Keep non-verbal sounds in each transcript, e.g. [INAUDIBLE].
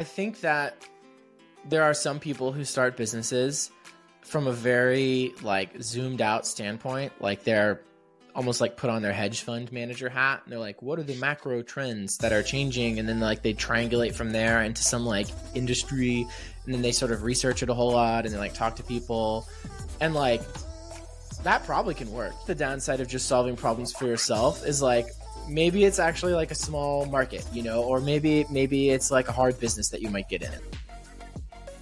I think that there are some people who start businesses from a very like zoomed out standpoint, like they're almost like put on their hedge fund manager hat and they're like what are the macro trends that are changing? And then like they triangulate from there into some like industry and then they sort of research it a whole lot and they like talk to people. And like that probably can work. The downside of just solving problems for yourself is like maybe it's actually like a small market you know or maybe maybe it's like a hard business that you might get in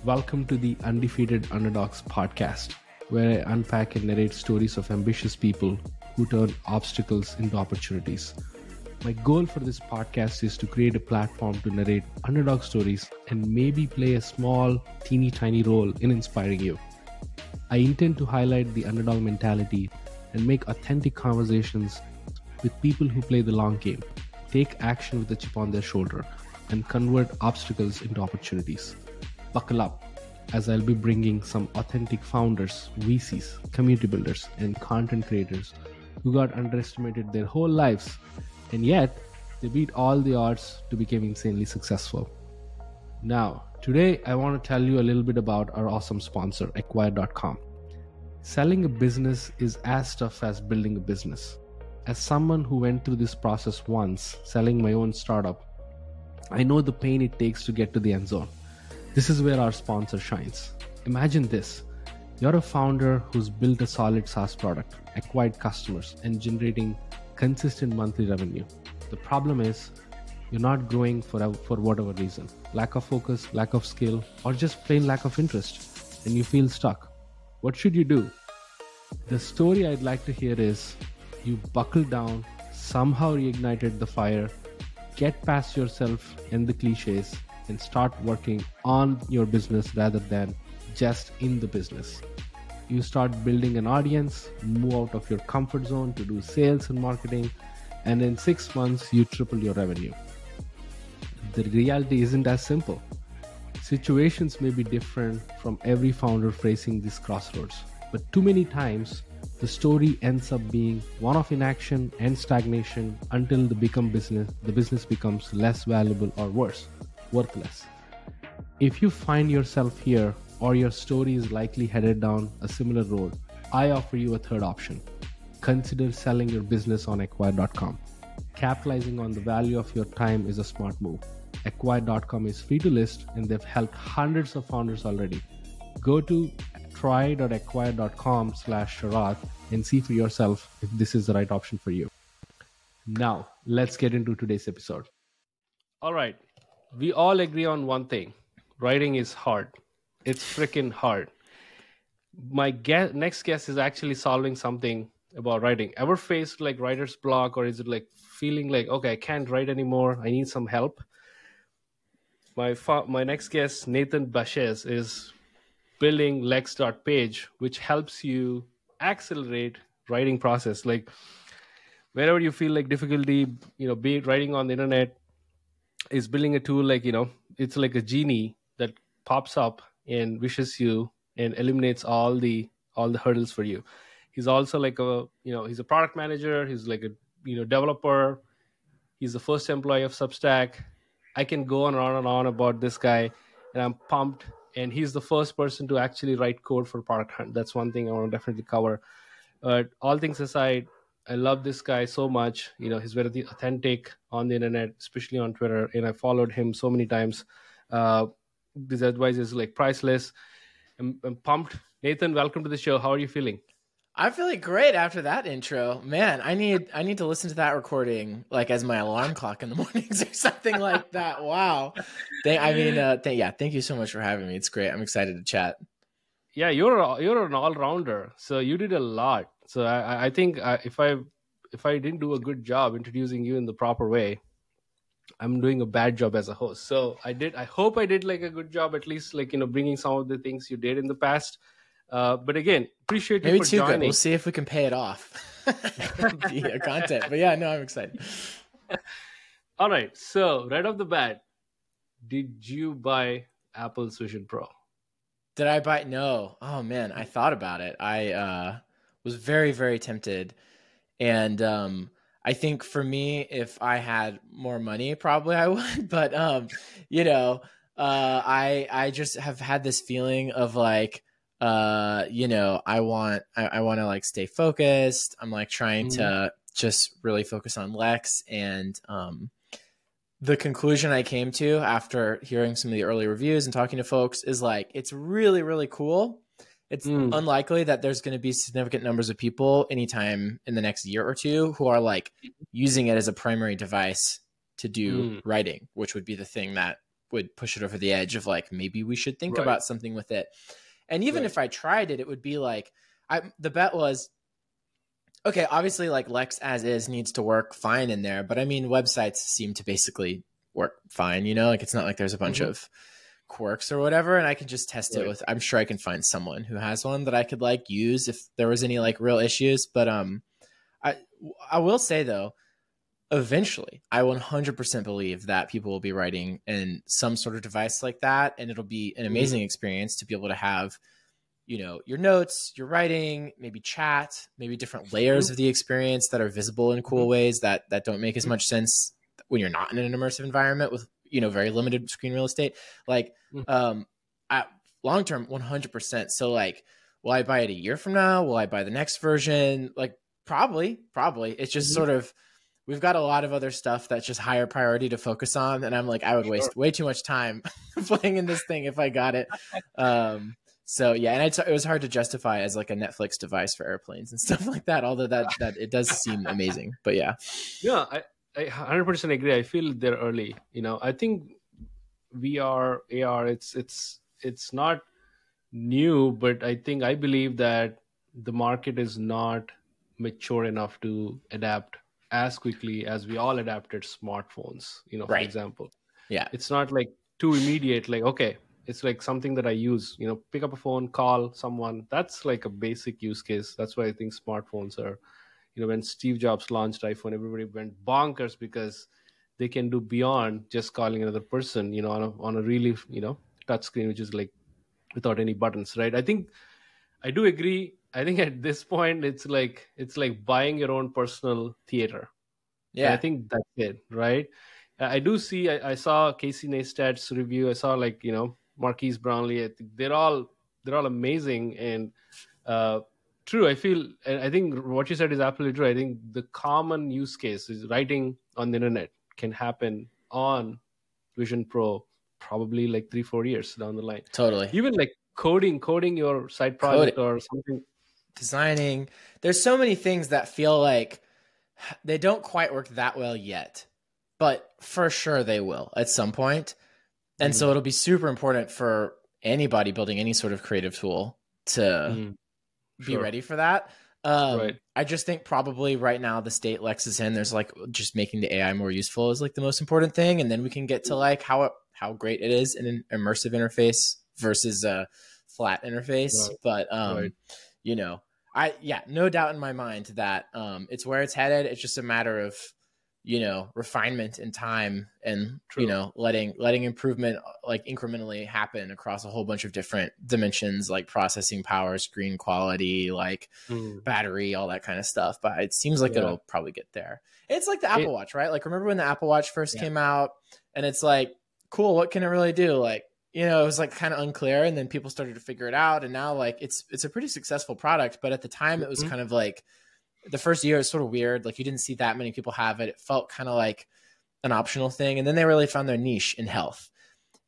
welcome to the undefeated underdogs podcast where i unpack and narrate stories of ambitious people who turn obstacles into opportunities. My goal for this podcast is to create a platform to narrate underdog stories and maybe play a small, teeny tiny role in inspiring you. I intend to highlight the underdog mentality and make authentic conversations with people who play the long game, take action with a chip on their shoulder, and convert obstacles into opportunities. Buckle up as I'll be bringing some authentic founders, VCs, community builders, and content creators who got underestimated their whole lives, and yet they beat all the odds to become insanely successful. Now, today I want to tell you a little bit about our awesome sponsor, Acquire.com. Selling a business is as tough as building a business. As someone who went through this process once, selling my own startup, I know the pain it takes to get to the end zone. This is where our sponsor shines. Imagine this you're a founder who's built a solid SaaS product, acquired customers, and generating consistent monthly revenue. The problem is you're not growing for, for whatever reason lack of focus, lack of skill, or just plain lack of interest, and you feel stuck. What should you do? The story I'd like to hear is you buckled down, somehow reignited the fire, get past yourself and the cliches, and start working on your business rather than just in the business. You start building an audience, move out of your comfort zone to do sales and marketing, and in six months, you triple your revenue. The reality isn't as simple. Situations may be different from every founder facing these crossroads, but too many times, the story ends up being one of inaction and stagnation until the become business the business becomes less valuable or worse worthless if you find yourself here or your story is likely headed down a similar road, I offer you a third option. Consider selling your business on acquire.com. Capitalizing on the value of your time is a smart move. Acquire.com is free to list and they've helped hundreds of founders already. Go to try.acquire.com slash Sharath and see for yourself if this is the right option for you. Now, let's get into today's episode. All right. We all agree on one thing writing is hard it's freaking hard. My guess, next guess is actually solving something about writing. Ever faced like writer's block, or is it like feeling like okay, I can't write anymore. I need some help. My fa- my next guest, Nathan Baschez, is building Lex.page, which helps you accelerate writing process. Like wherever you feel like difficulty, you know, be it writing on the internet, is building a tool like you know, it's like a genie that pops up and wishes you and eliminates all the all the hurdles for you. He's also like a you know he's a product manager. He's like a you know developer. He's the first employee of substack. I can go on and on and on about this guy and i'm pumped and he's the first person to actually write code for product hunt that's one thing i want to definitely cover but all things aside i love this guy so much you know he's very authentic on the internet especially on twitter and i followed him so many times uh, this advice is like priceless. I'm, I'm pumped. Nathan, welcome to the show. How are you feeling? I'm feeling great after that intro. Man, I need I need to listen to that recording like as my alarm clock in the [LAUGHS] mornings or something like that. Wow. Thank, I mean, uh, th- yeah. Thank you so much for having me. It's great. I'm excited to chat. Yeah, you're you're an all rounder. So you did a lot. So I, I think uh, if I if I didn't do a good job introducing you in the proper way, I'm doing a bad job as a host. So I did. I hope I did like a good job, at least like you know bringing some of the things you did in the past. Uh, but again, appreciate you Maybe for too joining. Good. We'll see if we can pay it off. [LAUGHS] the content, but yeah, no, I'm excited. [LAUGHS] All right. So right off the bat, did you buy Apple's Vision Pro? Did I buy? No. Oh man, I thought about it. I uh, was very, very tempted, and um, I think for me, if I had more money, probably I [LAUGHS] would. But um, you know, uh, I I just have had this feeling of like uh you know i want i, I want to like stay focused i'm like trying Mhm. to just really focus on lex and um the conclusion i came to after hearing some of the early reviews and talking to folks is like it's really really cool it's Mm. unlikely that there's going to be significant numbers of people anytime in the next year or two who are like using it as a primary device to do Mm. writing which would be the thing that would push it over the edge of like maybe we should think Right. about something with it and even Right. if I tried it, it would be like I the bet was okay, obviously like Lex as is needs to work fine in there, but I mean websites seem to basically work fine, you know? Like it's not like there's a bunch Mhm. of quirks or whatever and I can just test it with I'm sure I can find someone who has one that I could like use if there was any like real issues, but um I I will say though eventually. I 100% believe that people will be writing in some sort of device like that and it'll be an Mhm. amazing experience to be able to have you know your notes your writing maybe chat maybe different layers of the experience that are visible in cool Mhm. ways that that don't make as much sense when you're not in an immersive environment with you know very limited screen real estate. Like Mhm. um long term 100% so like will i buy it a year from now? Will i buy the next version? Like probably probably. It's just sort of we've got a lot of other stuff that's just higher priority to focus on and i'm like i would waste way too much time [LAUGHS] playing in this thing if i got it. Um so yeah and it's, it was hard to justify as like a netflix device for airplanes and [LAUGHS] stuff like that although that that it does seem [LAUGHS] amazing but yeah. Yeah I, I 100% agree. I feel they're early you know. I think vr ar it's it's it's not new but i think i believe that the market is not mature enough to adapt as quickly as we all adapted smartphones you know for example. Yeah. it's not like too immediate like okay it's like something that i use you know pick up a phone call someone. That's like a basic use case. That's why i think smartphones are you know when steve jobs launched iphone everybody went bonkers because they can do beyond just calling another person you know on a, on a really you know touch screen which is like without any buttons right? I think i do agree i think at this point it's like it's like buying your own personal theater and yeah I think that's it, right? I do see. I, I saw Casey Neistat's review. I saw like you know Marques Brownlee. I think they're all they're all amazing and uh, true. I feel. I think what you said is absolutely true. I think the common use case is writing on the internet can happen on Vision Pro probably like three four years down the line. totally Even like coding, coding your side project or something. Designing there's so many things that feel like they don't quite work that well yet but for sure they will at some point and Mm-hmm. so it'll be super important for anybody building any sort of creative tool to Mm, be sure. ready for that um, Right. i just think probably right now the state lex is in there's like just making the ai more useful is like the most important thing and then we can get to like how it, how great it is in an immersive interface versus a flat interface Right. but um Right. you know i yeah no doubt in my mind that um it's where it's headed it's just a matter of you know refinement and time and True. you know letting letting improvement uh, like incrementally happen across a whole bunch of different dimensions like processing power screen quality like Mm. battery all that kind of stuff but it seems like Yeah. it'll probably get there it's like the apple It- watch right like remember when the apple watch first Yeah. came out and it's like cool what can it really do like you know it was like kind of unclear and then people started to figure it out and now like it's it's a pretty successful product but at the time it was Mhm. kind of like the first year is sort of weird like you didn't see that many people have it it felt kind of like an optional thing and then they really found their niche in health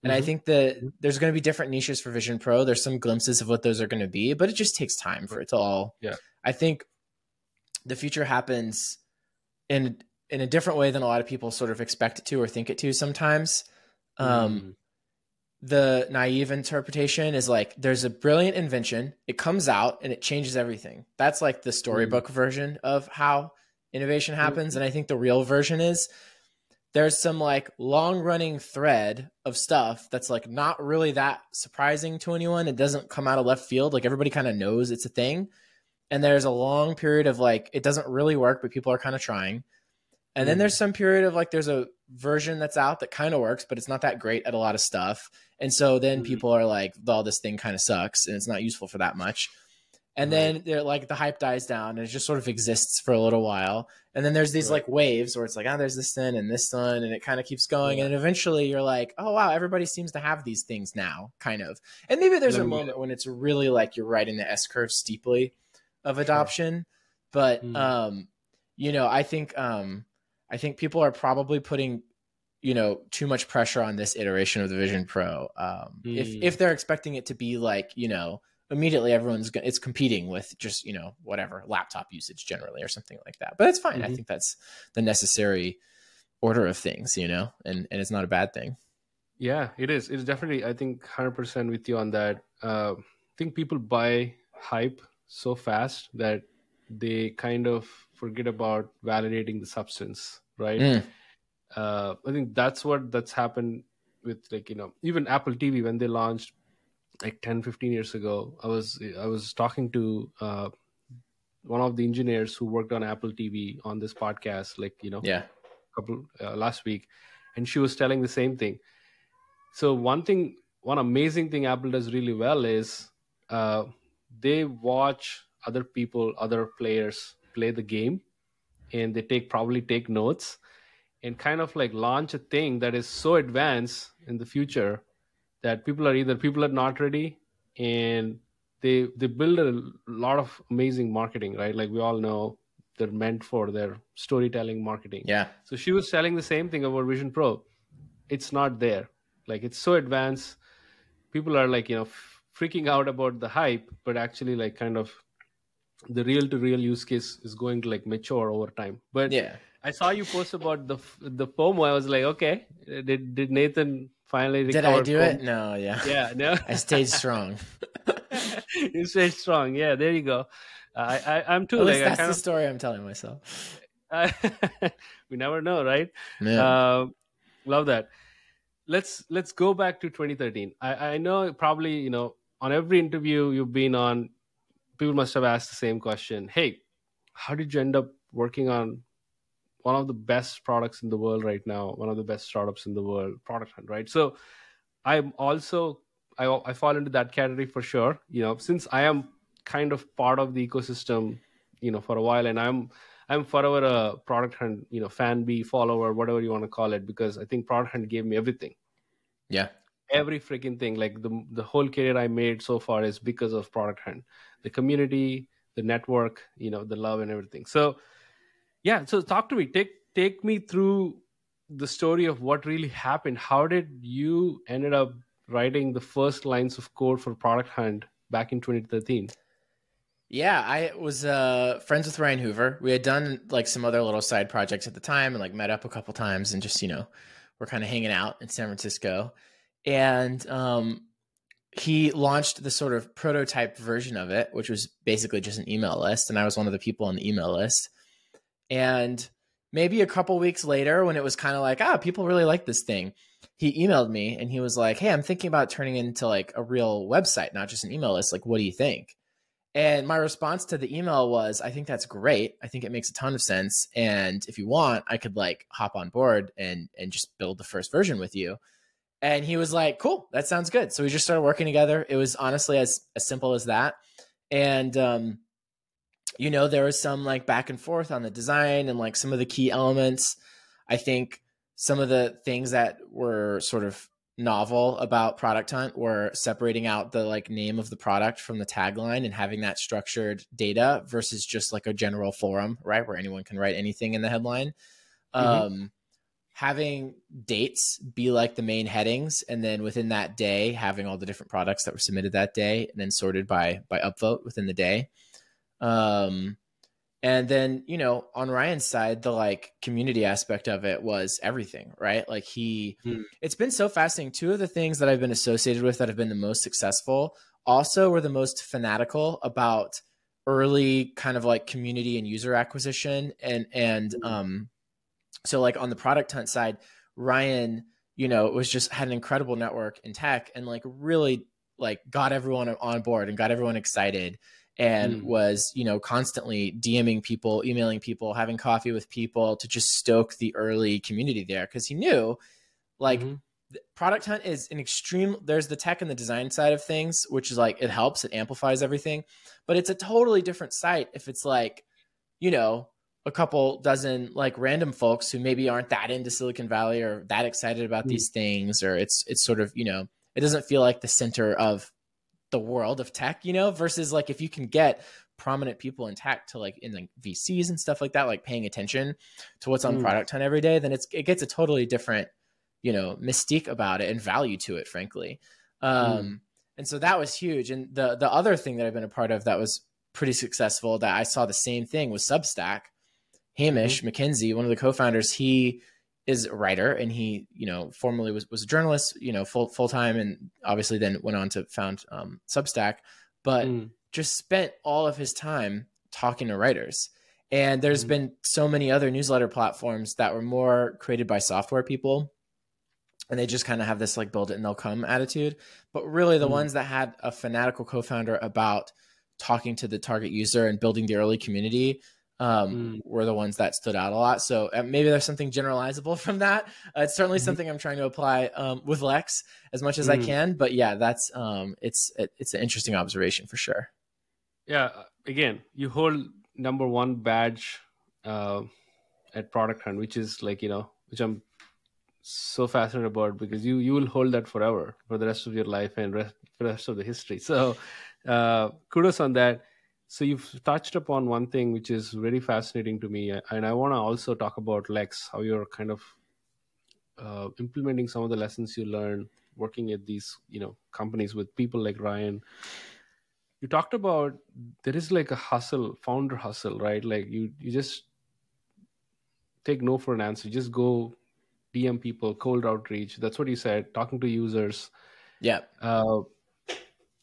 and i Mhm. think that there's going to be different niches for vision pro there's some glimpses of what those are going to be but it just takes time for it to all Yeah. i think the future happens in in a different way than a lot of people sort of expect it to or think it to sometimes um Mm. The naive interpretation is like there's a brilliant invention it comes out and it changes everything. That's like the storybook version of how innovation happens and i think the real version is there's some like long running thread of stuff that's like not really that surprising to anyone. It doesn't come out of left field like everybody kind of knows it's a thing. And there's a long period of like it doesn't really work but people are kind of trying. And then Mhm. there's some period of like there's a version that's out that kind of works but it's not that great at a lot of stuff and so then Mhm. people are like well this thing kind of sucks and it's not useful for that much and then they're like the hype dies down and it just sort of exists for a little while and then there's these Right. like waves where it's like oh there's this one and this one and it kind of keeps going Yeah. and eventually you're like oh wow everybody seems to have these things now kind of and maybe there's a moment when it's really like you're riding the s curve steeply of adoption but Mm. um you know i think um i think people are probably putting you know too much pressure on this iteration of the vision pro um if Mm. if they're expecting it to be like you know immediately everyone's go- it's competing with just you know whatever laptop usage generally or something like that but it's fine i Mhm. think that's the necessary order of things you know and and it's not a bad thing Yeah, it is. It's definitely. I think hundred percent with you on that. Uh, I think people buy hype so fast that they kind of forget about validating the substance, right? Mm. Uh, I think that's what that's happened with like you know even Apple TV when they launched like 10, 15 years ago. I was I was talking to uh, one of the engineers who worked on Apple TV on this podcast, like you know yeah couple uh, last week and she was telling the same thing so one thing one amazing thing apple does really well is uh, they watch other people other players play the game and they take probably take notes and kind of like launch a thing that is so advanced in the future that people are either people are not ready and they they build a lot of amazing marketing right like we all know they're meant for their storytelling marketing yeah so she was telling the same thing about Vision Pro. It's not there. Like it's so advanced. People are like, you know, f- freaking out about the hype, but actually like kind of the real to real use case is going to like mature over time. But yeah I saw you post about the the FOMO. I was like, okay, did did Nathan finally did i do FOMO? it no yeah [LAUGHS] Yeah, no. i stayed strong [LAUGHS] you stayed strong. Yeah, there you go. I, I I'm too at like that's the story i'm telling myself of [LAUGHS] we never know, right? yeah. Um, love that. Let's let's go back to 2013. I, I know probably you know on every interview you've been on, people must have asked the same question. Hey, how did you end up working on one of the best products in the world right now, one of the best startups in the world, Product Hunt, right? So I'm also I I fall into that category for sure. You know, since I am kind of part of the ecosystem, you know, for a while, and I'm I'm forever a product hunt, you know, fan bee follower, whatever you want to call it, because I think product hunt gave me everything, yeah every freaking thing. Like the the whole career I made so far is because of product hunt, the community, the network, you know, the love and everything. So, yeah. So talk to me. Take take me through the story of what really happened. How did you ended up writing the first lines of code for product hunt back in 2013? Yeah, I was uh, friends with Ryan Hoover. We had done like some other little side projects at the time and like met up a couple times and just, you know, we're kind of hanging out in San Francisco. And um, he launched the sort of prototype version of it, which was basically just an email list. And I was one of the people on the email list. And maybe a couple weeks later, when it was kind of like, ah, people really like this thing, he emailed me and he was like, hey, I'm thinking about turning into like a real website, not just an email list. Like, what do you think? And my response to the email was, I think that's great. I think it makes a ton of sense. And if you want, I could like hop on board and and just build the first version with you. And he was like, cool, that sounds good. So we just started working together. It was honestly as as simple as that. And um, you know, there was some like back and forth on the design and like some of the key elements. I think some of the things that were sort of novel about product hunt were separating out the like name of the product from the tagline and having that structured data versus just like a general forum right where anyone can write anything in the headline Mhm. um having dates be like the main headings and then within that day having all the different products that were submitted that day and then sorted by by upvote within the day. Um and then you know on ryan's side the like community aspect of it was everything right? Like he Hmm. it's been so fascinating. Two of the things that i've been associated with that have been the most successful also were the most fanatical about early kind of like community and user acquisition and and um so like on the product hunt side ryan you know was just had an incredible network in tech and like really like got everyone on board and got everyone excited and Mm. was you know constantly dming people emailing people having coffee with people to just stoke the early community there because he knew like Mhm. product hunt is an extreme there's the tech and the design side of things which is like it helps it amplifies everything but it's a totally different site if it's like you know a couple dozen like random folks who maybe aren't that into silicon valley or that excited about mm. these things or it's it's sort of you know it doesn't feel like the center of the world of tech you know versus like if you can get prominent people in tech to like in like vcs and stuff like that like paying attention to what's on mm. product hunt every day then it's it gets a totally different you know mystique about it and value to it frankly um mm. and so that was huge and the the other thing that i've been a part of that was pretty successful that i saw the same thing was substack hamish mm-hmm. McKenzie one of the co-founders he is a writer and he you know formerly was, was a journalist you know full full-time and obviously then went on to found um, substack but mm. just spent all of his time talking to writers and there's mm. been so many other newsletter platforms that were more created by software people and they just kind of have this like build it and they'll come attitude. But really, the mm. ones that had a fanatical co founder about talking to the target user and building the early community um, mm. were the ones that stood out a lot. So uh, maybe there's something generalizable [LAUGHS] from that. Uh, it's certainly mm-hmm. something I'm trying to apply um, with Lex as much as mm. I can. But yeah, that's um, it's it, it's an interesting observation for sure. Yeah. Uh, again, you hold number one badge uh, at Product Hunt, which is like you know, which I'm so fascinated about because you you will hold that forever for the rest of your life and rest, the rest of the history. [LAUGHS] So uh, kudos on that. So you've touched upon one thing which is very fascinating to me, and I want to also talk about Lex, how you're kind of uh, implementing some of the lessons you learned working at these you know companies with people like Ryan. You talked about there is like a hustle, founder hustle, right? Like you you just take no for an answer. Just go DM people, cold outreach. That's what you said. Talking to users. Yeah. Uh,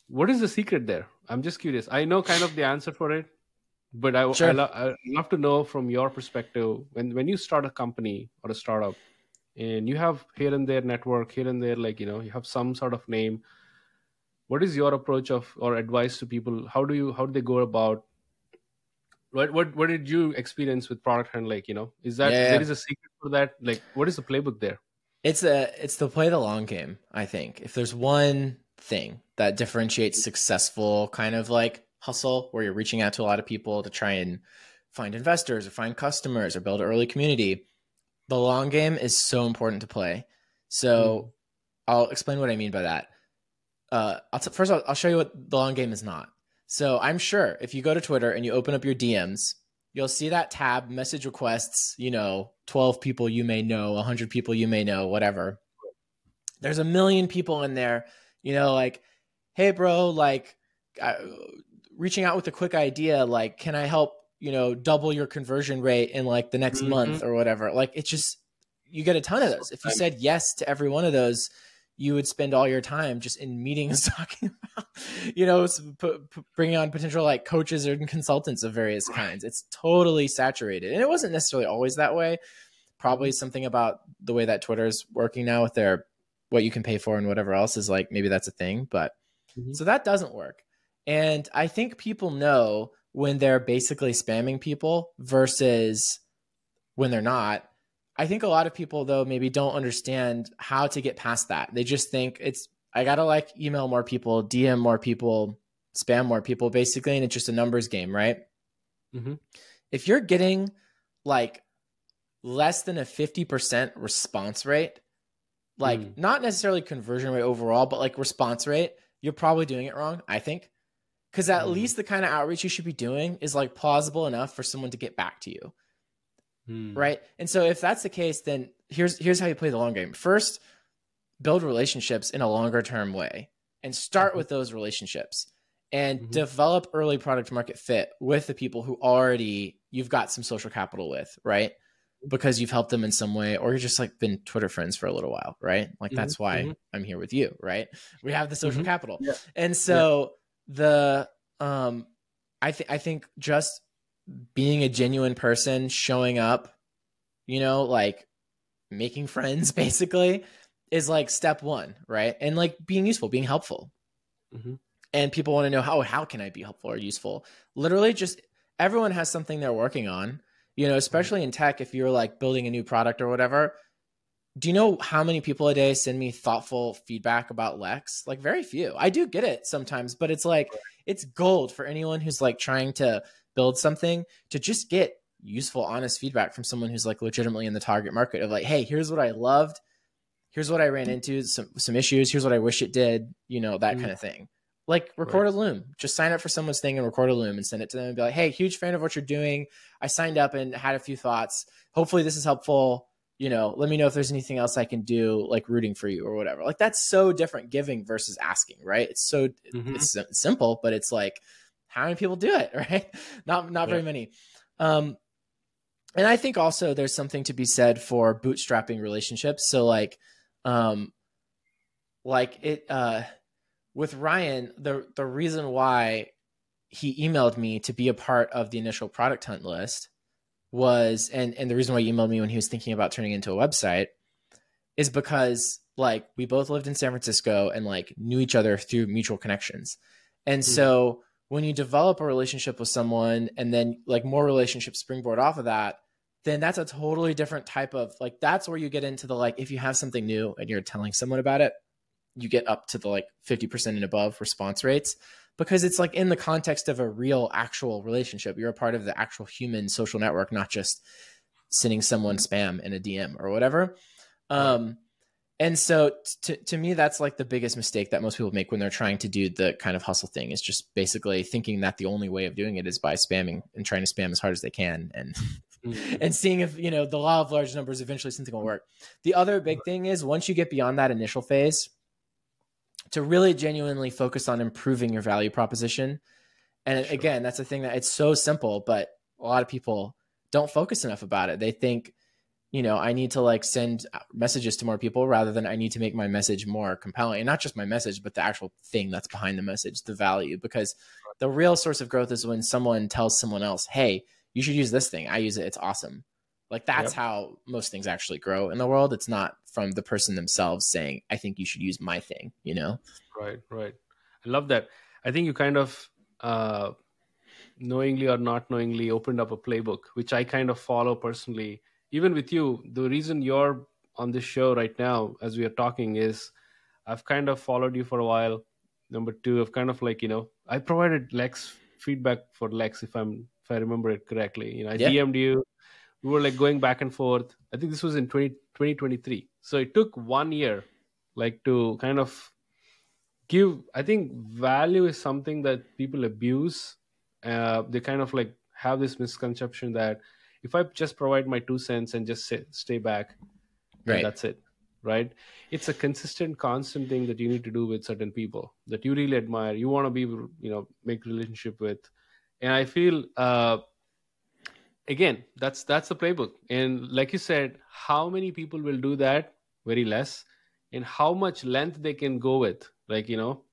what is the secret there? I'm just curious. I know kind of the answer for it, but I, sure. I, lo- I love to know from your perspective when when you start a company or a startup, and you have here and there network, here and there, like you know, you have some sort of name. What is your approach of or advice to people? How do you how do they go about what what what did you experience with product and like you know is that yeah. there is a secret for that like what is the playbook there it's a it's to play the long game i think if there's one thing that differentiates successful kind of like hustle where you're reaching out to a lot of people to try and find investors or find customers or build an early community. The long game is so important to play. So mm. i'll explain what i mean by that. Uh, I'll t- first all, I'll show you what the long game is not. So I'm sure if you go to Twitter and you open up your DMs, you'll see that tab message requests, you know, 12 people you may know, 100 people you may know, whatever. There's a million people in there, you know, like, hey, bro, like, uh, reaching out with a quick idea, like, can I help, you know, double your conversion rate in like the next mm-hmm. month or whatever? Like, it's just, you get a ton of those. If you said yes to every one of those, you would spend all your time just in meetings [LAUGHS] talking about, you know, bringing on potential like coaches or consultants of various kinds. It's totally saturated. And it wasn't necessarily always that way. Probably mm-hmm. something about the way that Twitter is working now with their what you can pay for and whatever else is like maybe that's a thing. But mm-hmm. so that doesn't work. And I think people know when they're basically spamming people versus when they're not I think a lot of people though maybe don't understand how to get past that. They just think it's I gotta like email more people, DM more people, spam more people, basically, and it's just a numbers game, right? Mm-hmm. If you're getting like less than a fifty percent response rate, like mm. not necessarily conversion rate overall, but like response rate, you're probably doing it wrong. I think because at mm. least the kind of outreach you should be doing is like plausible enough for someone to get back to you. Hmm. Right. And so if that's the case, then here's here's how you play the long game. First, build relationships in a longer term way and start mm-hmm. with those relationships and mm-hmm. develop early product market fit with the people who already you've got some social capital with, right? Because you've helped them in some way, or you're just like been Twitter friends for a little while, right? Like mm-hmm. that's why mm-hmm. I'm here with you, right? We have the social mm-hmm. capital. Yeah. And so yeah. the um I think I think just being a genuine person, showing up, you know, like making friends [LAUGHS] basically is like step one, right? And like being useful, being helpful. Mm-hmm. And people want to know how how can I be helpful or useful? Literally, just everyone has something they're working on. You know, especially in tech, if you're like building a new product or whatever, do you know how many people a day send me thoughtful feedback about Lex? Like very few. I do get it sometimes, but it's like it's gold for anyone who's like trying to build something to just get useful, honest feedback from someone who's like legitimately in the target market of like, hey, here's what I loved, here's what I ran into, some some issues, here's what I wish it did, you know, that mm. kind of thing. Like record right. a loom. Just sign up for someone's thing and record a loom and send it to them and be like, hey, huge fan of what you're doing. I signed up and had a few thoughts. Hopefully this is helpful you know, let me know if there's anything else I can do, like rooting for you or whatever. Like that's so different giving versus asking, right? It's so mm-hmm. it's simple, but it's like how many people do it, [LAUGHS] right? Not not yeah. very many. Um, and I think also there's something to be said for bootstrapping relationships. So like, um, like it uh, with Ryan, the the reason why he emailed me to be a part of the initial product hunt list was and and the reason why he emailed me when he was thinking about turning into a website is because like we both lived in San Francisco and like knew each other through mutual connections. And mm-hmm. so when you develop a relationship with someone and then like more relationships springboard off of that, then that's a totally different type of like that's where you get into the like if you have something new and you're telling someone about it, you get up to the like 50% and above response rates because it's like in the context of a real actual relationship. You're a part of the actual human social network, not just sending someone spam in a DM or whatever. Um, and so to, to me, that's like the biggest mistake that most people make when they're trying to do the kind of hustle thing is just basically thinking that the only way of doing it is by spamming and trying to spam as hard as they can and mm-hmm. [LAUGHS] and seeing if you know the law of large numbers eventually something will work. The other big thing is once you get beyond that initial phase, to really genuinely focus on improving your value proposition. And sure. again, that's the thing that it's so simple, but a lot of people don't focus enough about it. They think, you know, I need to like send messages to more people rather than I need to make my message more compelling. And not just my message, but the actual thing that's behind the message, the value. Because the real source of growth is when someone tells someone else, hey, you should use this thing. I use it. It's awesome. Like that's yep. how most things actually grow in the world. It's not from the person themselves saying, "I think you should use my thing." You know? Right, right. I love that. I think you kind of uh, knowingly or not knowingly opened up a playbook, which I kind of follow personally. Even with you, the reason you're on this show right now, as we are talking, is I've kind of followed you for a while. Number two, I've kind of like you know, I provided Lex feedback for Lex if I'm if I remember it correctly. You know, I yeah. DM'd you we were like going back and forth. I think this was in 20, 2023. So it took one year, like to kind of give. I think value is something that people abuse. Uh, they kind of like have this misconception that if I just provide my two cents and just sit, stay back, right. that's it. Right? It's a consistent, constant thing that you need to do with certain people that you really admire. You want to be, you know, make relationship with, and I feel. Uh, again that's that's the playbook. And like you said how many people will do that? Very less. And how much length they can go with like you know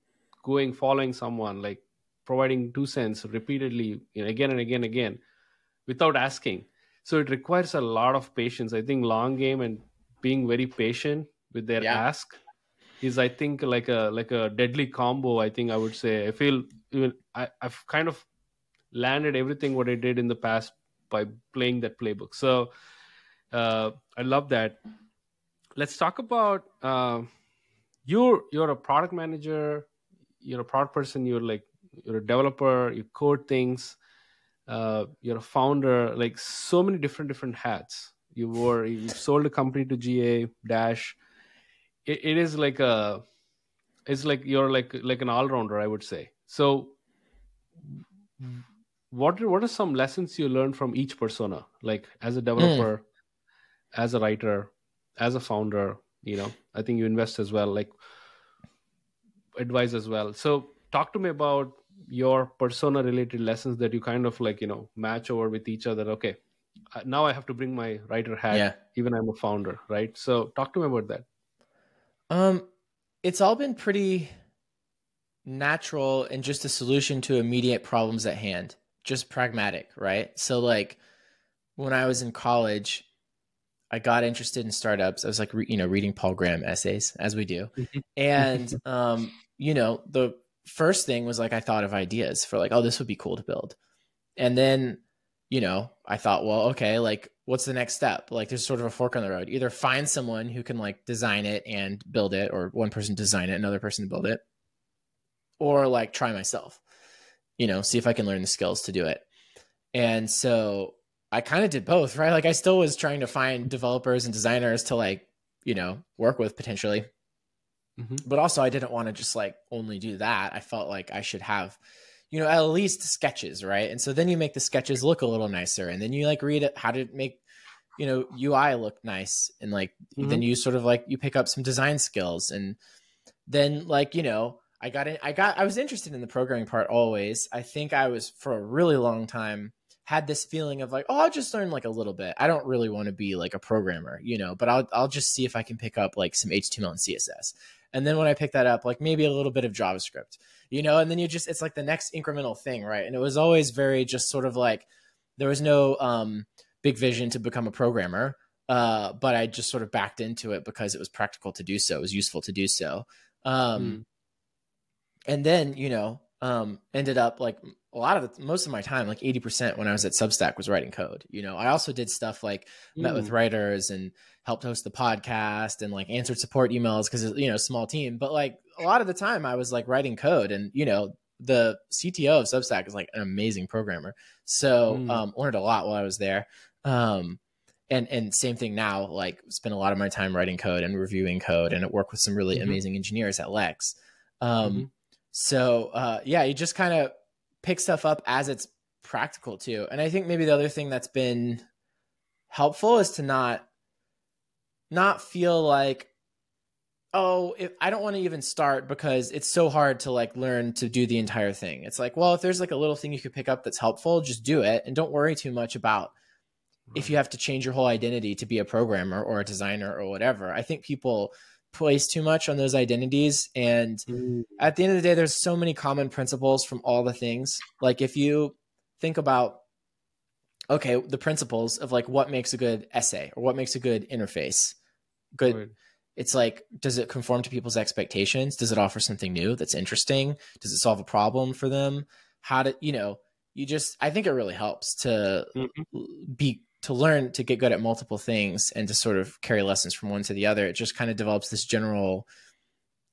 going following someone like providing two cents repeatedly you know, again and again and again without asking. So it requires a lot of patience. I think long game and being very patient with their yeah. ask is i think like a like a deadly combo i think i would say. I feel even I, i've kind of landed everything what i did in the past by playing that playbook. So uh, I love that. Let's talk about uh, you're you're a product manager, you're a product person, you're like you're a developer, you code things, uh, you're a founder, like so many different different hats. You were you sold a company to GA Dash. it, it is like a it's like you're like like an all rounder, I would say. So what are, what are some lessons you learned from each persona? Like as a developer mm. as a writer as a founder you know i think you invest as well like advise as well. So talk to me about your persona related lessons that you kind of like you know match over with each other. Okay now i have to bring my writer hat yeah. even i'm a founder right? So talk to me about that. Um it's all been pretty natural and just a solution to immediate problems at hand just pragmatic, right? So like when I was in college, I got interested in startups. I was like, re- you know, reading Paul Graham essays as we do. Mm-hmm. and, um, you know, the first thing was like, I thought of ideas for like, oh, this would be cool to build. And then, you know, I thought, well, okay, like what's the next step? Like there's sort of a fork on the road. Either find someone who can like design it and build it, or one person design it, another person build it, or like try myself, you know, see if I can learn the skills to do it. And so I kind of did both, right? Like I still was trying to find developers and designers to like, you know, work with potentially. Mm-hmm. But also I didn't want to just like only do that. I felt like I should have you know, at least sketches, right? And so then you make the sketches look a little nicer, and then you like read it, how to make, you know, UI look nice, and like mm-hmm. then you sort of like you pick up some design skills, and then like you know, I got in, I got, I was interested in the programming part always. I think I was for a really long time had this feeling of like, oh, I'll just learn like a little bit. I don't really want to be like a programmer, you know, but I'll I'll just see if I can pick up like some HTML and CSS. And then when I pick that up, like maybe a little bit of JavaScript you know, and then you just it's like the next incremental thing, right? And it was always very just sort of like there was no um big vision to become a programmer. Uh, but I just sort of backed into it because it was practical to do so. It was useful to do so. Um, mm. And then, you know, um, ended up like a lot of the, most of my time, like 80% when I was at Substack was writing code. You know, I also did stuff like mm. met with mm. writers and helped host the podcast and like answered support emails because, you know, small team. But like a lot of the time I was like writing code and, you know, the CTO of Substack is like an amazing programmer. So, mm. um, learned a lot while I was there. Um, and, and same thing now, like spend a lot of my time writing code and reviewing code and work with some really mm-hmm. amazing engineers at Lex. Um, mm-hmm. So, uh, yeah, you just kind of pick stuff up as it's practical too. And I think maybe the other thing that's been helpful is to not, not feel like oh, if, I don't want to even start because it's so hard to like learn to do the entire thing. It's like, well, if there's like a little thing you could pick up that's helpful, just do it and don't worry too much about right. if you have to change your whole identity to be a programmer or a designer or whatever. I think people place too much on those identities and mm. at the end of the day there's so many common principles from all the things. Like if you think about okay, the principles of like what makes a good essay or what makes a good interface. Good it's like does it conform to people's expectations does it offer something new that's interesting does it solve a problem for them how to you know you just i think it really helps to mm-hmm. be to learn to get good at multiple things and to sort of carry lessons from one to the other it just kind of develops this general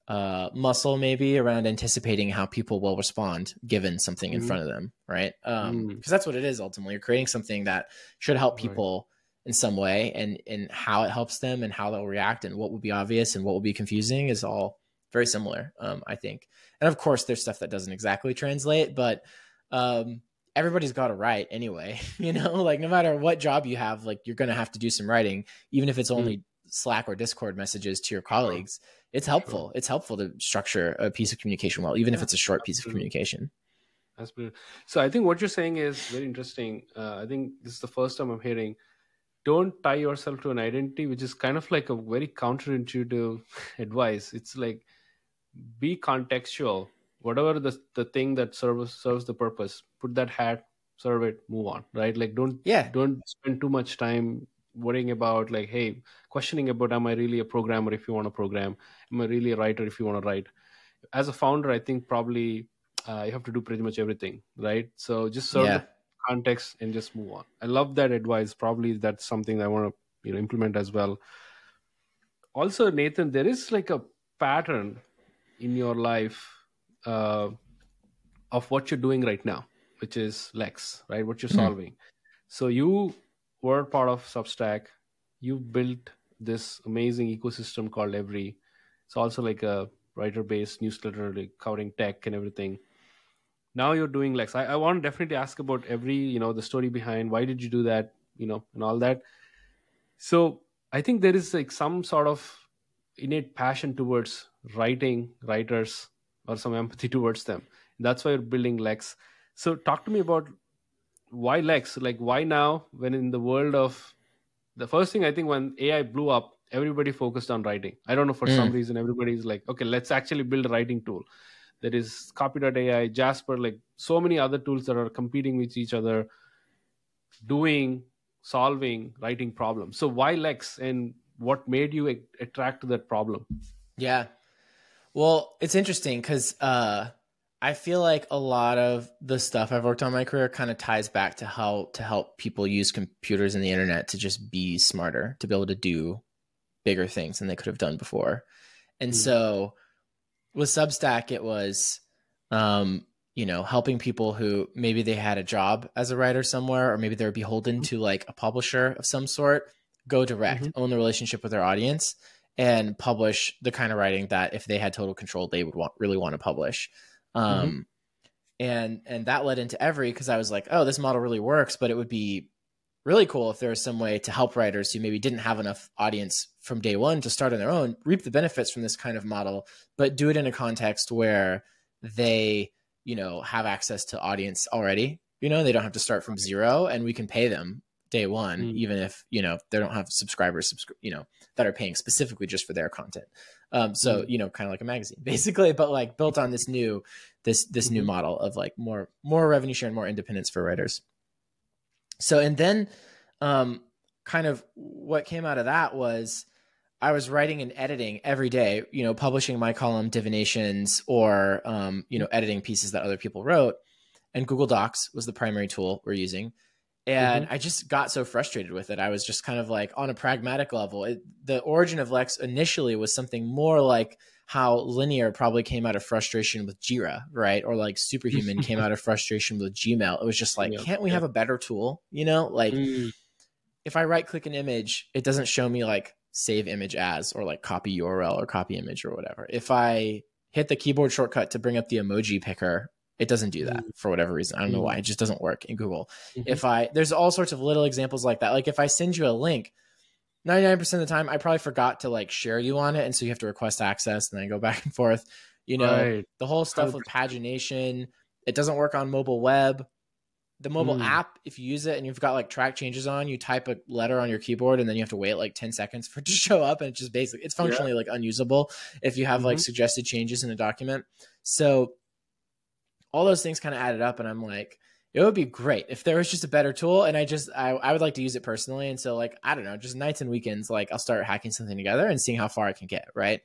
uh, muscle maybe around anticipating how people will respond given something in mm-hmm. front of them right because um, mm. that's what it is ultimately you're creating something that should help people right in some way and and how it helps them and how they'll react and what will be obvious and what will be confusing is all very similar um, i think and of course there's stuff that doesn't exactly translate but um, everybody's got to write anyway [LAUGHS] you know? Like no matter what job you have like you're going to have to do some writing even if it's only mm. slack or discord messages to your colleagues. It's helpful. It's helpful to structure a piece of communication well even yeah, if it's a short piece of communication. That's brilliant. So I think what you're saying is very interesting. Uh, I think this is the first time I'm hearing don't tie yourself to an identity which is kind of like a very counterintuitive [LAUGHS] advice. It's like be contextual whatever the the thing that serves serves the purpose put that hat serve it move on right like don't yeah don't spend too much time worrying about like hey questioning about am i really a programmer if you want to program am i really a writer if you want to write as a founder i think probably uh, you have to do pretty much everything right so just serve yeah context and just move on. I love that advice. Probably that's something I want to you know implement as well. Also, Nathan, there is like a pattern in your life uh, of what you're doing right now, which is Lex, right? What you're mm-hmm. solving. So you were part of Substack. You built this amazing ecosystem called Every. It's also like a writer-based newsletter, like covering tech and everything now you're doing lex I, I want to definitely ask about every you know the story behind why did you do that you know and all that so i think there is like some sort of innate passion towards writing writers or some empathy [LAUGHS] towards them. That's why you're building lex. So talk to me about why lex? Like why now when in the world of the first thing i think when ai blew up everybody focused on writing. I don't know for mm. some reason everybody's like okay let's actually build a writing tool. There is copy.ai jasper like so many other tools that are competing with each other doing solving writing problems. So why lex and what made you attract to that problem? Yeah well it's interesting because uh I feel like a lot of the stuff I've worked on in my career kind of ties back to how to help people use computers and the internet to just be smarter, to be able to do bigger things than they could have done before. And mm. so with Substack, it was, um, you know, helping people who maybe they had a job as a writer somewhere, or maybe they're beholden mm-hmm. to like a publisher of some sort, go direct, mm-hmm. own the relationship with their audience, and publish the kind of writing that if they had total control, they would want really want to publish. Mm-hmm. Um, mm-hmm. and and that led into Every because I was like, oh, this model really works, but it would be really cool if there was some way to help writers who maybe didn't have enough audience from day one to start on their own reap the benefits from this kind of model, but do it in a context where they, you know, have access to audience already. You know, they don't have to start from zero, and we can pay them day one, mm. even if you know they don't have subscribers, subscri- you know, that are paying specifically just for their content. Um, so mm. you know, kind of like a magazine, [LAUGHS] basically, but like built on this new this this mm-hmm. new model of like more more revenue share and more independence for writers. So and then, um, kind of what came out of that was I was writing and editing every day, you know, publishing my column divinations or um, you know, editing pieces that other people wrote. And Google Docs was the primary tool we're using and mm-hmm. I just got so frustrated with it. I was just kind of like on a pragmatic level. It, the origin of Lex initially was something more like how linear probably came out of frustration with Jira, right? Or like Superhuman [LAUGHS] came out of frustration with Gmail. It was just like, yeah, can't we yeah. have a better tool? You know, like mm. if I right click an image, it doesn't show me like save image as or like copy URL or copy image or whatever. If I hit the keyboard shortcut to bring up the emoji picker, it doesn't do that mm. for whatever reason. I don't know why. It just doesn't work in Google. Mm-hmm. If I there's all sorts of little examples like that. Like if I send you a link, 99% of the time I probably forgot to like share you on it and so you have to request access and then go [LAUGHS] back and forth. You know, right. the whole stuff with pagination, it doesn't work on mobile web. The mobile mm. app, if you use it and you've got like track changes on, you type a letter on your keyboard and then you have to wait like 10 seconds for it to [LAUGHS] show up and it's just basically it's functionally yeah. like unusable if you have mm-hmm. like suggested changes in a document. So all those things kind of added up and i'm like it would be great if there was just a better tool and i just I, I would like to use it personally and so like i don't know just nights and weekends like i'll start hacking something together and seeing how far i can get right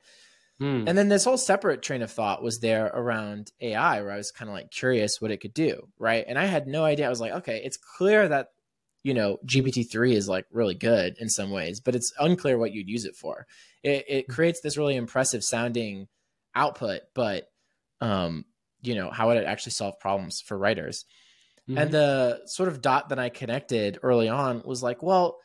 hmm. and then this whole separate train of thought was there around ai where i was kind of like curious what it could do right and i had no idea i was like okay it's clear that you know gpt-3 is like really good in some ways but it's unclear what you'd use it for it, it hmm. creates this really impressive sounding output but um you know how would it actually solve problems for writers mm-hmm. and the sort of dot that i connected early on was like well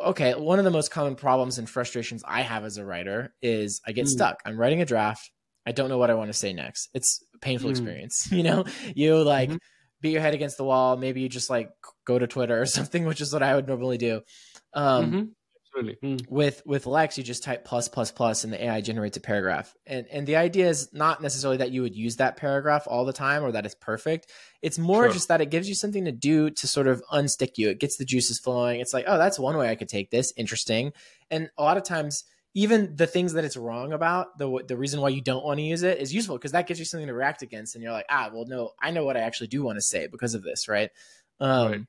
okay one of the most common problems and frustrations i have as a writer is i get mm. stuck i'm writing a draft i don't know what i want to say next it's a painful mm. experience [LAUGHS] you know you like mm-hmm. beat your head against the wall maybe you just like go to twitter or [LAUGHS] something which is what i would normally do um, mm-hmm. Hmm. With with Lex, you just type plus plus plus, and the AI generates a paragraph. And and the idea is not necessarily that you would use that paragraph all the time or that it's perfect. It's more sure. just that it gives you something to do to sort of unstick you. It gets the juices flowing. It's like, oh, that's one way I could take this. Interesting. And a lot of times, even the things that it's wrong about, the the reason why you don't want to use it is useful because that gives you something to react against, and you're like, ah, well, no, I know what I actually do want to say because of this, right? Um, right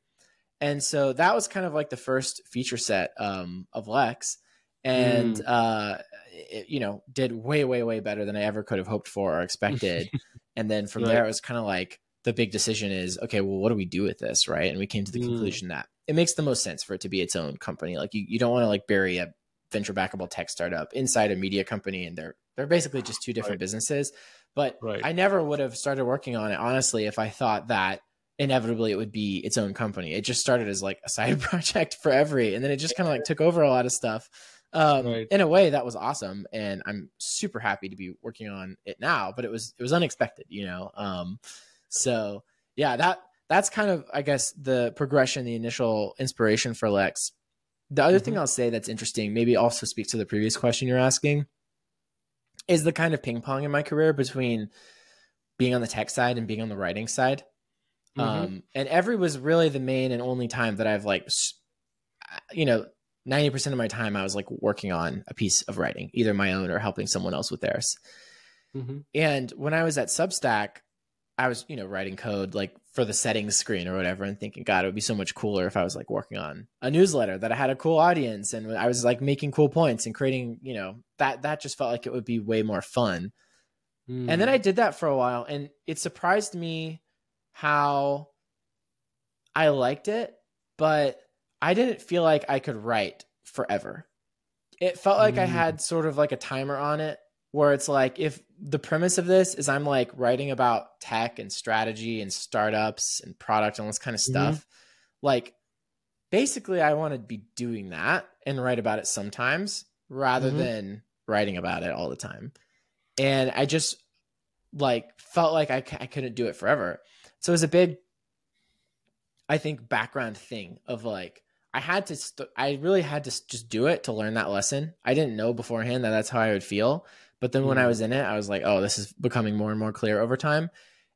and so that was kind of like the first feature set um, of Lex, and mm. uh, it, you know did way way way better than I ever could have hoped for or expected. [LAUGHS] and then from right. there, it was kind of like the big decision is okay, well, what do we do with this, right? And we came to the mm. conclusion that it makes the most sense for it to be its own company. Like you, you don't want to like bury a venture backable tech startup inside a media company, and they're they're basically just two different right. businesses. But right. I never would have started working on it honestly if I thought that inevitably it would be its own company. It just started as like a side [LAUGHS] project for every, and then it just kind of like took over a lot of stuff. Um, right. In a way, that was awesome, and I'm super happy to be working on it now. But it was it was unexpected, you know. Um, so yeah, that that's kind of I guess the progression, the initial inspiration for Lex. The other mm-hmm. thing I'll say that's interesting, maybe also speaks to the previous question you're asking, is the kind of ping pong in my career between being on the tech side and being on the writing side. Mm-hmm. Um, and every was really the main and only time that I've like, you know, 90% of my time I was like working on a piece of writing, either my own or helping someone else with theirs. Mm-hmm. And when I was at Substack, I was, you know, writing code like for the settings screen or whatever and thinking, God, it would be so much cooler if I was like working on a newsletter that I had a cool audience and I was like making cool points and creating, you know, that that just felt like it would be way more fun. And then I did that for a while and it surprised me how I liked it, but I didn't feel like I could write forever. It felt like I Mm. had sort of like a timer on it where it's like if the premise of this is I'm like writing about tech and strategy and startups and product and all this kind of Mhm. stuff, like basically I want to be doing that and write about it sometimes rather Mhm. than writing about it all the time. And I just like felt like I, I couldn't do it forever. So it was a big, I think, background thing of like, I had to, st- I really had to just do it to learn that lesson. I didn't know beforehand that that's how I would feel. But then when I Mm. was in it, I was like, oh, this is becoming more and more clear over time.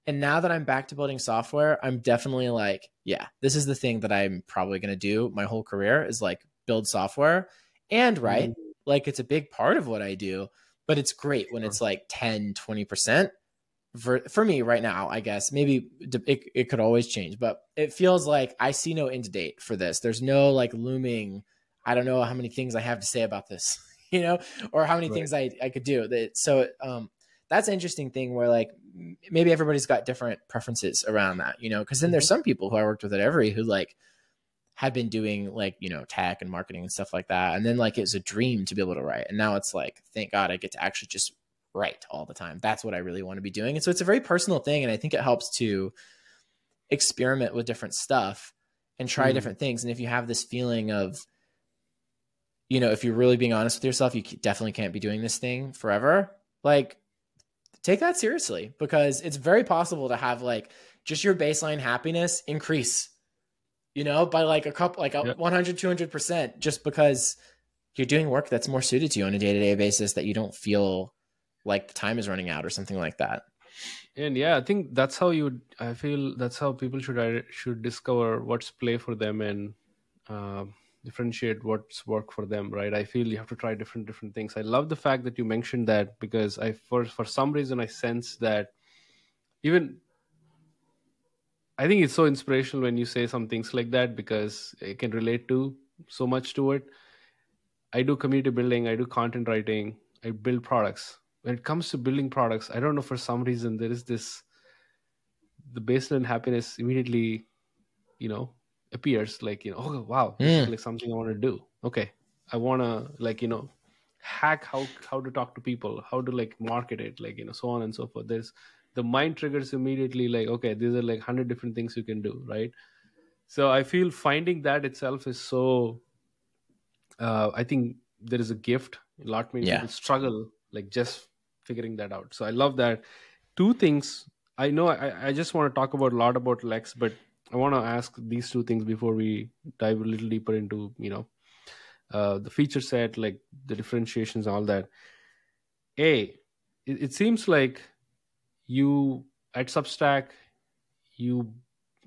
And now that I'm back to building software, I'm definitely like, yeah, this is the thing that I'm probably going to do my whole career is like build software and write. Like it's a big part of what I do, but it's great when it's like 10, 20% for, for me right now, I guess maybe it, it could always change, but it feels like I see no end date for this. There's no like looming, I don't know how many things I have to say about this, [LAUGHS] you know, or how many Right. things I, I could do that. So, um, that's an interesting thing where like maybe everybody's got different preferences around that, you know, because then there's some people who I worked with at Every who like had been doing like, you know, tech and marketing and stuff like that. And then like it was a dream to be able to write. And now it's like, thank God I get to actually just write all the time. That's what I really want to be doing. And so it's a very personal thing. And I think it helps to experiment with different stuff and try Mm. different things. And if you have this feeling of, you know, if you're really being honest with yourself, you definitely can't be doing this thing forever. Like, take that seriously because it's very possible to have like just your baseline happiness increase, you know, by like a couple, like a Yep. 100, 200%, just because you're doing work that's more suited to you on a day to day basis that you don't feel like the time is running out or something like that. and yeah i think that's how you i feel that's how people should should discover what's play for them and um differentiate what's work for them right? I feel you have to try different different things. I love the fact that you mentioned that because i for for some reason i sense that even i think it's so inspirational when you say some things like that because it can relate to so much to it. I do community building i do content writing i build products when it comes to building products i don't know for some reason there is this the baseline happiness immediately you know appears like you know oh wow this is Mm. like something i want to do okay i want to like you know hack how how to talk to people how to like market it like you know so on and so forth there's the mind triggers immediately like okay these are like 100 different things you can do right so i feel finding that itself is so uh, i think there is a gift a lot many Yeah. people struggle like just figuring that out. So i love that. Two things. I know i, I just want to talk about a lot about lex but i want to ask these two things before we dive a little deeper into you know uh, the feature set like the differentiations all that. A it, it seems like you at substack you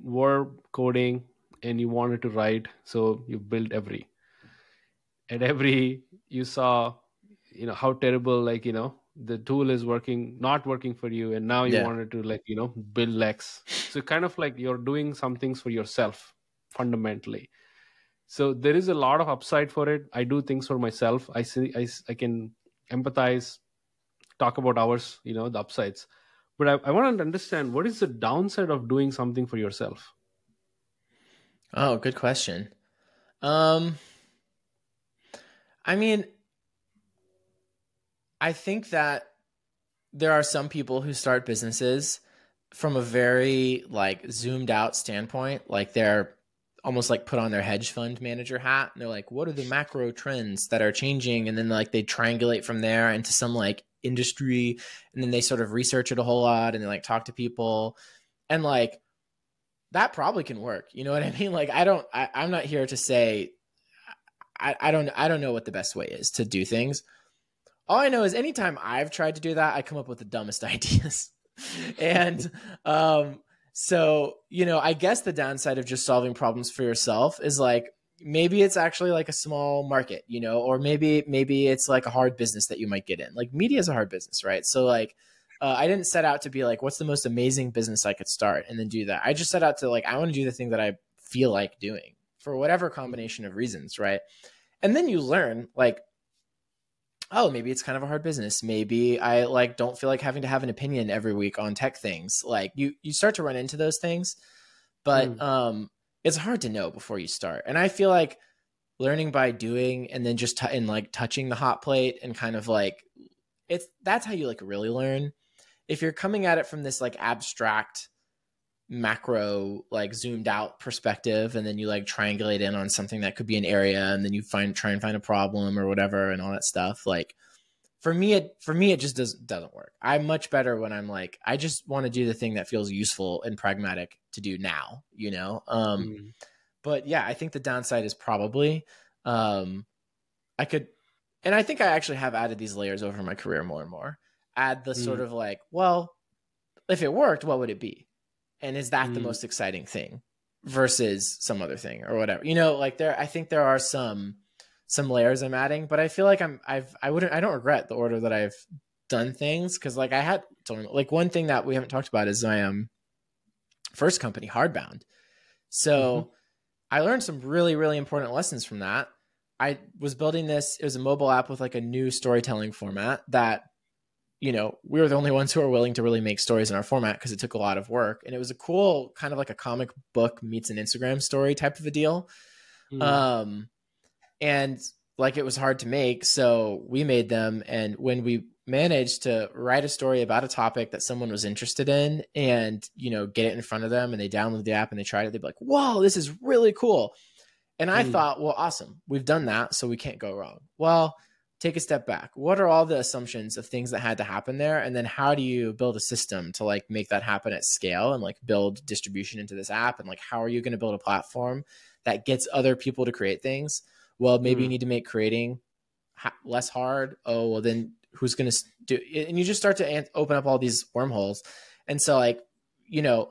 were coding and you wanted to write so you built every. At every you saw you know how terrible like you know the tool is working not working for you and now you Yeah. wanted to like you know build lex. So kind of like you're doing some things for yourself fundamentally. So there is a lot of upside for it. I do things for myself. I see i, I can empathize talk about ours you know the upsides. But i, I want to understand what is the downside of doing something for yourself? Oh, good question. Um I mean I think that there are some people who start businesses from a very like zoomed out standpoint, like they're almost like put on their hedge fund manager hat and they're like what are the macro trends that are changing and then like they triangulate from there into some like industry and then they sort of research it a whole lot and they like talk to people and like that probably can work. You know what I [LAUGHS] mean? Like I don't I, I'm not here to say I, I don't I don't know what the best way is to do things. All I know is anytime I've tried to do that, I come up with the dumbest [LAUGHS] ideas. and um so, you know, I guess the downside of just solving problems for yourself is like maybe it's actually like a small market, you know, or maybe maybe it's like a hard business that you might get in. Like media is a hard business, right? So like uh, I didn't set out to be like, what's the most amazing business I could start and then do that. I just set out to like, I want to do the thing that I feel like doing for whatever combination of reasons, right? And then you learn, like, oh, maybe it's kind of a hard business. Maybe I like don't feel like having to have an opinion every week on tech things. Like you you start to run into those things, but Mm. um it's hard to know before you start. And I feel like learning by doing and then just t- and like touching the hot plate and kind of like it's that's how you like really learn. If you're coming at it from this like abstract macro like zoomed out perspective and then you like triangulate in on something that could be an area and then you find try and find a problem or whatever and all that stuff like for me it for me it just doesn't doesn't work i'm much better when i'm like i just want to do the thing that feels useful and pragmatic to do now you know um Mm. but yeah i think the downside is probably um i could and i think i actually have added these layers over my career more and more add the sort Mm. of like well if it worked what would it be and is that the Mm. most exciting thing versus some other thing or whatever? You know like there i think there are some some layers i'm adding but i feel like i'm i've i wouldn't i don't regret the order that i've done things because like i had like one thing that we haven't talked about is my um first company hardbound. So i learned some really really important lessons from that. I was building this it was a mobile app with like a new storytelling format that you know we were the only ones who were willing to really make stories in our format because it took a lot of work. And it was a cool kind of like a comic book meets an instagram story type of a deal. Mm. um and like it was hard to make so we made them. And when we managed to write a story about a topic that someone was interested in and you know get it in front of them and they download the app and they tried it they'd be like whoa this is really cool. And i Mm. thought well awesome. We've done that so we can't go wrong. Well take a step back. What are all the assumptions of things that had to happen there? And then how do you build a system to like make that happen at scale and like build distribution into this app? And like how are you going to build a platform that gets other people to create things? Well maybe you Mm. need to make creating ha- less hard. Oh well then who's going to do it? and you just start to an- open up all these wormholes. And so like you know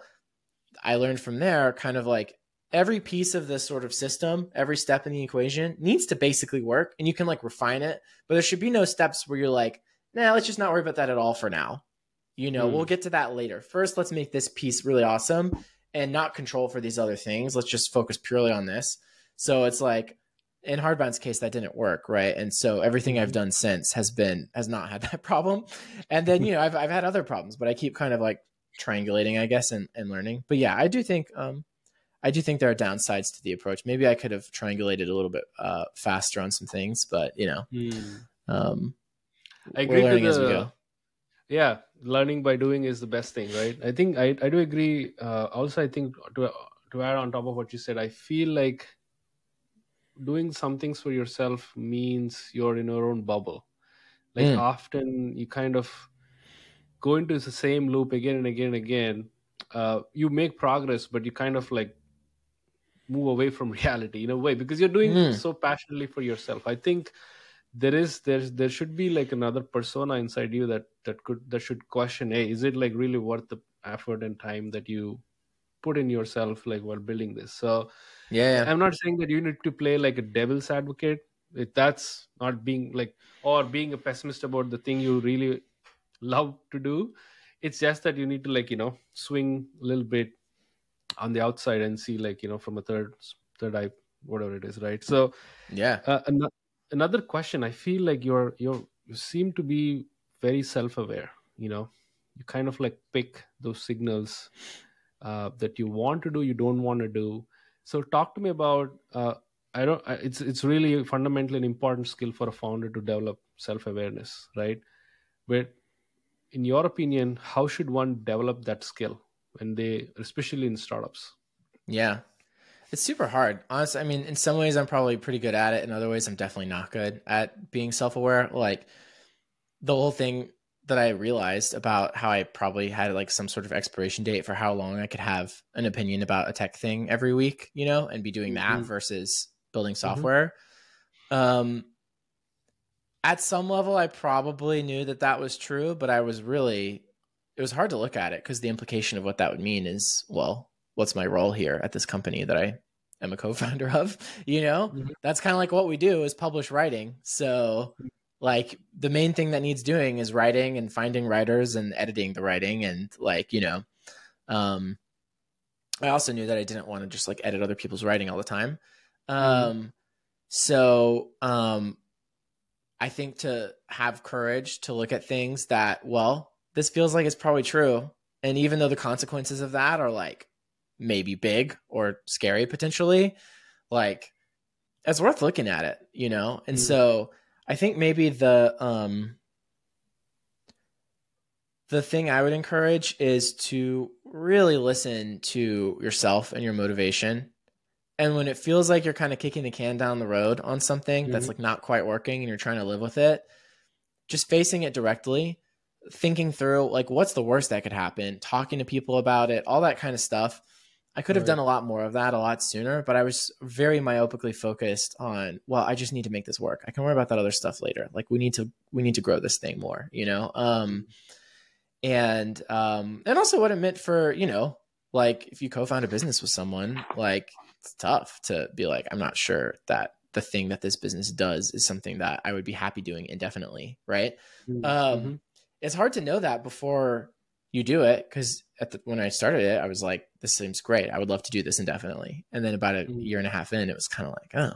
i learned from there kind of like every piece of this sort of system every step in the equation needs to basically work and you can like refine it. But there should be no steps where you're like nah let's just not worry about that at all for now. You know Hmm. we'll get to that later. First let's make this piece really awesome and not control for these other things. Let's just focus purely on this. So it's like in hardbound's case that didn't work right? And so everything i've done since has been has not had [LAUGHS] that problem. And then you know i've, I've had other problems but i keep kind of like triangulating i guess and, and learning. But yeah i do think um i do think there are downsides to the approach. Maybe i could have triangulated a little bit uh faster on some things but you know Mm. um I agree learning to as we go. Yeah learning by doing is the best thing right? I think i, I do agree uh, also i think to, to add on top of what you said i feel like doing some things for yourself means you're in your own bubble. Like Mm. often you kind of go into the same loop again and again and again. Uh, you make progress but you kind of like move away from [LAUGHS] reality in a way because you're doing Mm. it so passionately for yourself i think there is there's there should be like another persona inside you that that could that should question hey is it like really worth the effort and time that you put in yourself like while building this so yeah, yeah. i'm not saying that you need to play like a devil's advocate if that's not being like or being a pessimist about the thing you really love to do it's just that you need to like you know swing a little bit on the outside and see like you know from a third third eye whatever it is right? So yeah. uh, an- another question i feel like you're you're you seem to be very self-aware you know? You kind of like pick those signals uh, that you want to do you don't want to do. So talk to me about uh, i don't it's it's really fundamentally an important skill for a founder to develop self-awareness right? But in your opinion how should one develop that skill when they especially in startups Yeah. It's super hard. Honestly, I mean, in some ways I'm probably pretty good at it. In other ways, I'm definitely not good at being self-aware. Like the whole thing that I realized about how I probably had like some sort of expiration date for how long I could have an opinion about a tech thing every week, you know, and be doing that Mhm. versus building software. Um at some level I probably knew that that was true, but I was really it was hard to look at it because the implication of what that would mean is, well, what's my role here at this company that I am a co-founder of? [LAUGHS] You know, Mhm. that's kind of like what we do is publish writing. So, like the main thing that needs doing is writing and finding writers and editing the writing and like you know, um, I also knew that I didn't want to just like edit other people's writing all the time. Um, so um, I think to have courage to look at things that, well, this feels like it's probably true. And even though the consequences of that are like maybe big or scary potentially, like it's worth looking at it, you know? And mm. so I think maybe the um the thing I would encourage is to really listen to yourself and your motivation. And when it feels like you're kind of kicking the can down the road on something mm-hmm. that's like not quite working and you're trying to live with it, just facing it directly, thinking through like what's the worst that could happen, talking to people about it, all that kind of stuff I could have right. done a lot more of that a lot sooner, but I was very myopically focused on, well, I just need to make this work. I can worry about that other stuff later. Like we need to we need to grow this thing more, you know? Um and um and also what it meant for, you know, like if you co-found a business with someone, like it's tough to be like, I'm not sure that the thing that this business does is something that I would be happy doing indefinitely, right? Mm-hmm. Um it's hard to know that before you do it because when I started it, I was like, this seems great. I would love to do this indefinitely. And then about a mm-hmm. year and a half in, it was kind of like, oh,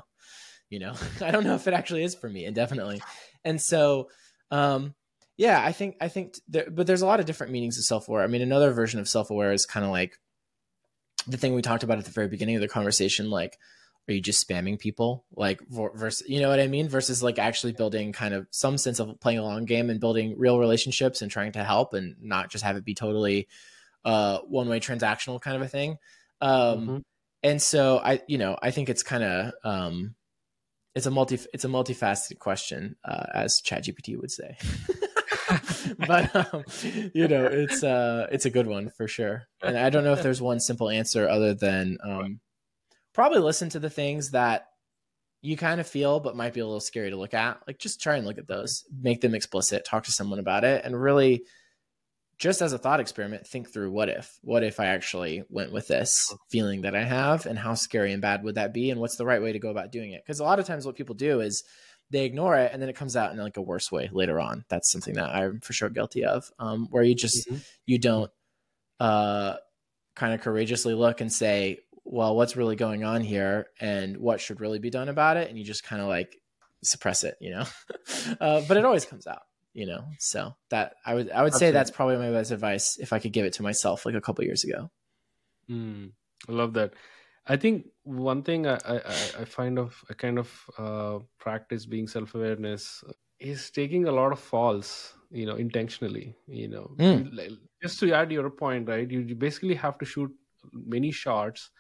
you know, [LAUGHS] I don't know if it actually is for me indefinitely. And so, um, yeah, I think, I think, there, but there's a lot of different meanings of self aware. I mean, another version of self aware is kind of like the thing we talked about at the very beginning of the conversation, like, are you just spamming people? Like versus you know what i mean? Versus like actually building kind of some sense of playing a long game and building real relationships and trying to help and not just have it be totally uh one way transactional kind of a thing. Um mm-hmm. and so i you know i think it's kind of um it's a multi it's a multifaceted question uh as chat gpt would say. [LAUGHS] But um, you know it's uh it's a good one for sure. And i don't know if there's one simple answer other than um probably listen to the things that you kind of feel but might be a little scary to look at. Like just try and look at those make them explicit talk to someone about it and really just as a thought experiment think through what if. What if i actually went with this feeling that i have and how scary and bad would that be and what's the right way to go about doing it? Because a lot of times what people do is they ignore it and then it comes out in like a worse way later on. That's something that i'm for sure guilty of um, where you just mm-hmm. you don't uh, kind of courageously look and say well, what's really going on here and what should really be done about it? And you just kind of like suppress it, you know? [LAUGHS] uh, but it always comes out, you know? So that I would, I would Absolutely. say that's probably my best advice if I could give it to myself like a couple years ago. Mm, I love that. I think one thing I, I, I find of a kind of uh, practice being self awareness is taking a lot of falls, you know, intentionally. You know, mm. just to add your point, right? You, you basically have to shoot many shots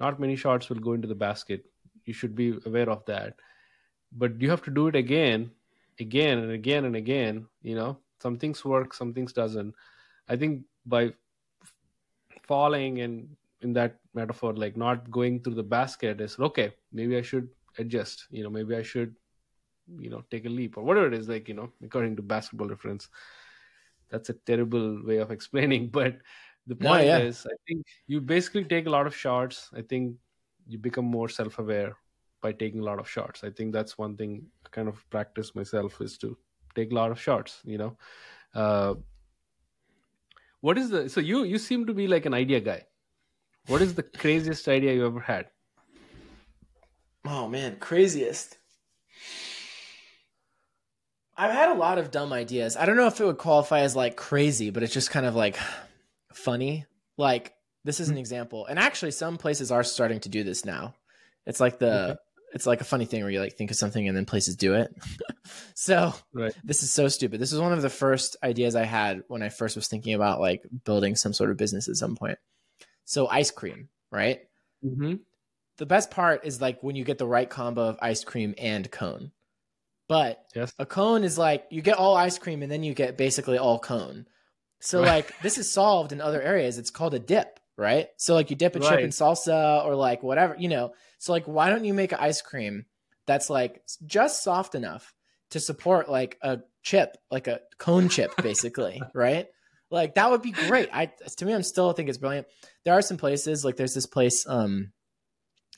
not many shots will go into the basket. You should be aware of that. But you have to do it again again and again and again you know? Some things work some things doesn't. I think by falling and in that metaphor like not going through the basket is okay maybe i should adjust you know maybe i should you know take a leap or whatever it is like you know according to basketball reference. That's a terrible way of [LAUGHS] explaining but the point no, yeah. is i think you basically take a lot of shots. I think you become more self-aware by taking a lot of shots. I think that's one thing I kind of practice myself is to take a lot of shots you know? Uh, what is the so you you seem to be like an idea guy. What is the craziest idea you ever had? Oh man craziest. I've had a lot of dumb ideas. I don't know if it would qualify as like crazy, but it's just kind of like funny. Like this is an mm-hmm. example, and actually, some places are starting to do this now. It's like the okay. it's like a funny thing where you like think of something and then places do it. [LAUGHS] so right. this is so stupid. This is one of the first ideas I had when I first was thinking about like building some sort of business at some point. So ice cream, right? Mm-hmm. The best part is like when you get the right combo of ice cream and cone. But yes. a cone is like you get all ice cream and then you get basically all cone. So like this is solved in other areas. It's called a dip, right? So like you dip a right. chip in salsa or like whatever, you know. So like why don't you make an ice cream that's like just soft enough to support like a chip, like a cone chip basically, [LAUGHS] right? Like that would be great. I to me I'm still think it's brilliant. There are some places like there's this place um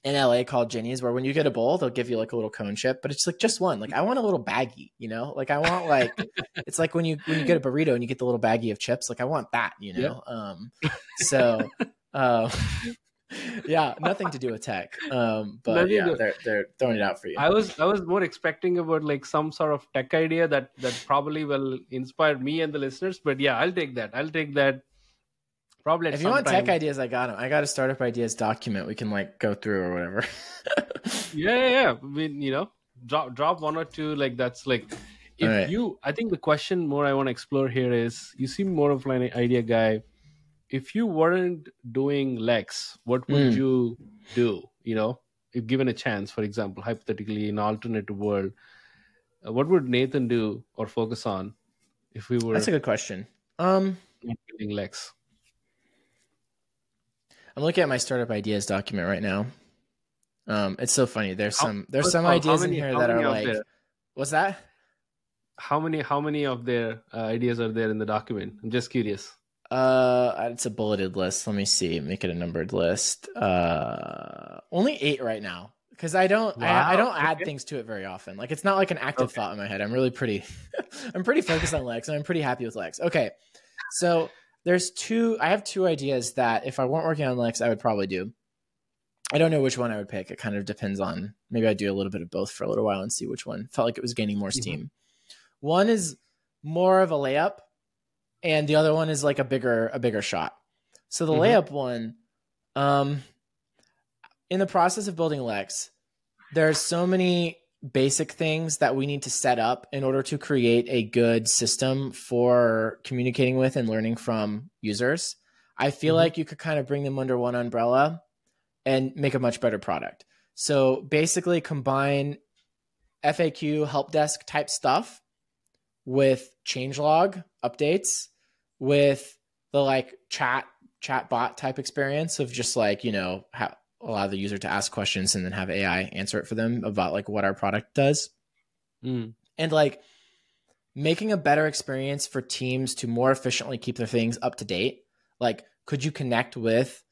in LA called Jeni's where when you get a bowl, they'll give you like a little cone chip, but it's like just one. Like I want a little baggie, you know? Like I want like [LAUGHS] it's like when you when you get a burrito and you get the little baggie of chips, like I want that, you know? Yep. Um so uh [LAUGHS] yeah, nothing to do with tech. Um, but Nothing yeah, they're they're throwing it out for you. I was I was more expecting about like some sort of tech idea that that probably will inspire me and the listeners. But yeah, I'll take that. I'll take that. Probably if you want tech ideas, I got them. I got a startup ideas document we can like go through or whatever. [LAUGHS] yeah, yeah, yeah. I mean, you know, drop drop one or two. Like that's like if Alright. you. I think the question more I want to explore here is you seem more of an idea guy. If you weren't doing Lex, what would Mm. you do? You know, if given a chance, for example, hypothetically, in alternative world, uh, what would Nathan do or focus on if we were That's a good question. Um, Lex? I'm looking at my startup ideas document right now. Um, it's so funny. There's How- some there's some of all, how ideas many- in here that are like, there- what's that? How many how many of their uh, ideas are there in the document? I'm just curious. Uh, it's a bulleted list. Let me see. Make it a numbered list. Uh, only eight right now because I don't I, I don't add okay. things to it very often. Like it's not like an active Okay. thought in my head. I'm really pretty [LAUGHS] I'm pretty focused on Lex and I'm pretty happy with Lex. Okay, so there's two. I have two ideas that if I weren't working on Lex, I would probably do. I don't know which one I would pick. It kind of depends on maybe I do a little bit of both for a little while and see which one felt like it was gaining more Mhm. steam. One is more of a layup, and the other one is like a bigger a bigger shot. So the Mhm. layup one, um, in the process of building Lex, there's so many basic things that we need to set up in order to create a good system for communicating with and learning from users. I feel Mhm. like you could kind of bring them under one umbrella and make a much better product. So basically combine FAQ help desk type stuff with changelog updates with the like chat chat bot type experience of just like, you know, ha- allow the user to ask questions and then have AI answer it for them about like what our product does Mm. and like making a better experience for teams to more efficiently keep their things up to date. Like, could you connect with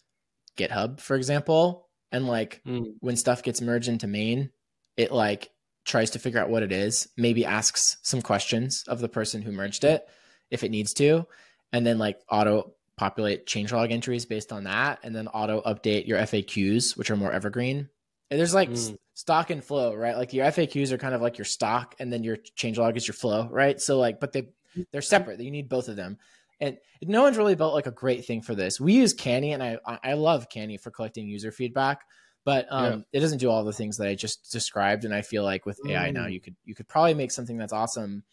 GitHub, for example, and like Mm. when stuff gets merged into main, it like tries to figure out what it is, maybe asks some questions of the person who merged it if it needs to, and then like auto populate changelog entries based on that, and then auto update your FAQs, which are more evergreen. And there's like Mm. stock and flow, right? Like your FAQs are kind of like your stock, and then your changelog is your flow, right? So like, but they they're separate. You need both of them. And no one's really built like a great thing for this. We use Canny, and I I love Canny for collecting user feedback, but um, it doesn't do all the things that I just described. And I feel like with AI now, Mm. you could you could probably make something that's awesome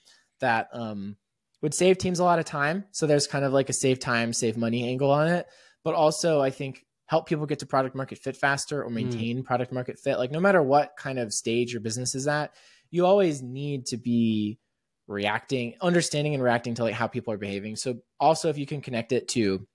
that um, would save teams a lot of time. So there's kind of like a save time, save money angle on it, but also I think help people get to product market fit faster or mm. maintain product market fit. Like no matter what kind of stage your business is at, you always need to be reacting, understanding and reacting to like how people are behaving. So also if you can connect it to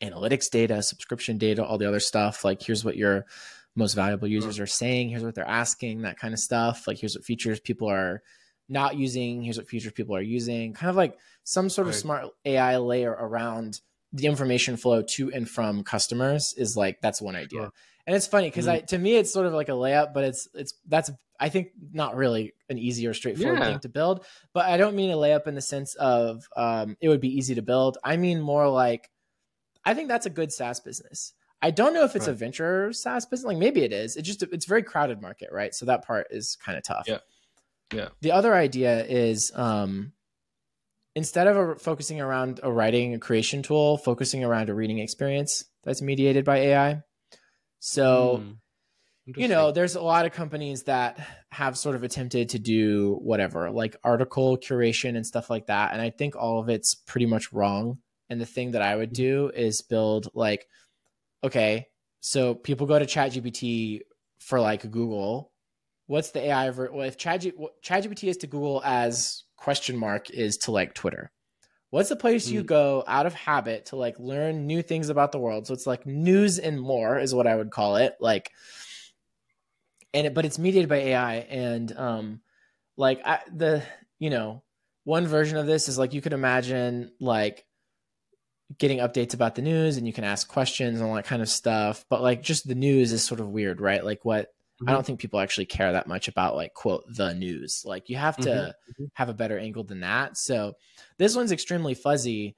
analytics data, subscription data, all the other stuff, like here's what your most valuable users are saying, here's what they're asking, that kind of stuff. Like here's what features people are not using, here's what future people are using, kind of like some sort of smart AI layer around the information flow to and from customers is like that's one idea. Sure. And it's funny because I to me it's sort of like a layup, but it's it's that's I think not really an easy or straightforward Yeah. thing to build. But I don't mean a layup in the sense of um, it would be easy to build. I mean more like I think that's a good SaaS business. I don't know if it's a venture SaaS business. Like maybe it is. It just it's very crowded market, right? So that part is kind of tough. Yeah. Yeah. The other idea is um, instead of a, focusing around a writing and creation tool, focusing around a reading experience that's mediated by AI. So Mm. you know, there's a lot of companies that have sort of attempted to do whatever, like article curation and stuff like that. And I think all of it's pretty much wrong. And the thing that I would do is build like, okay, so people go to ChatGPT for like Google. What's the AI? Ver- well, if Chat ChatGPT is to Google as question mark is to like Twitter. What's the place you Mm. go out of habit to like learn new things about the world? So it's like news and more is what I would call it. Like, and it, but it's mediated by AI and um, like I, the you know one version of this is like you could imagine like getting updates about the news and you can ask questions and all that kind of stuff. But like just the news is sort of weird, right? Like what I Mhm. don't think people actually care that much about like quote the news. Like you have to Mhm, mhm. have a better angle than that. So this one's extremely fuzzy.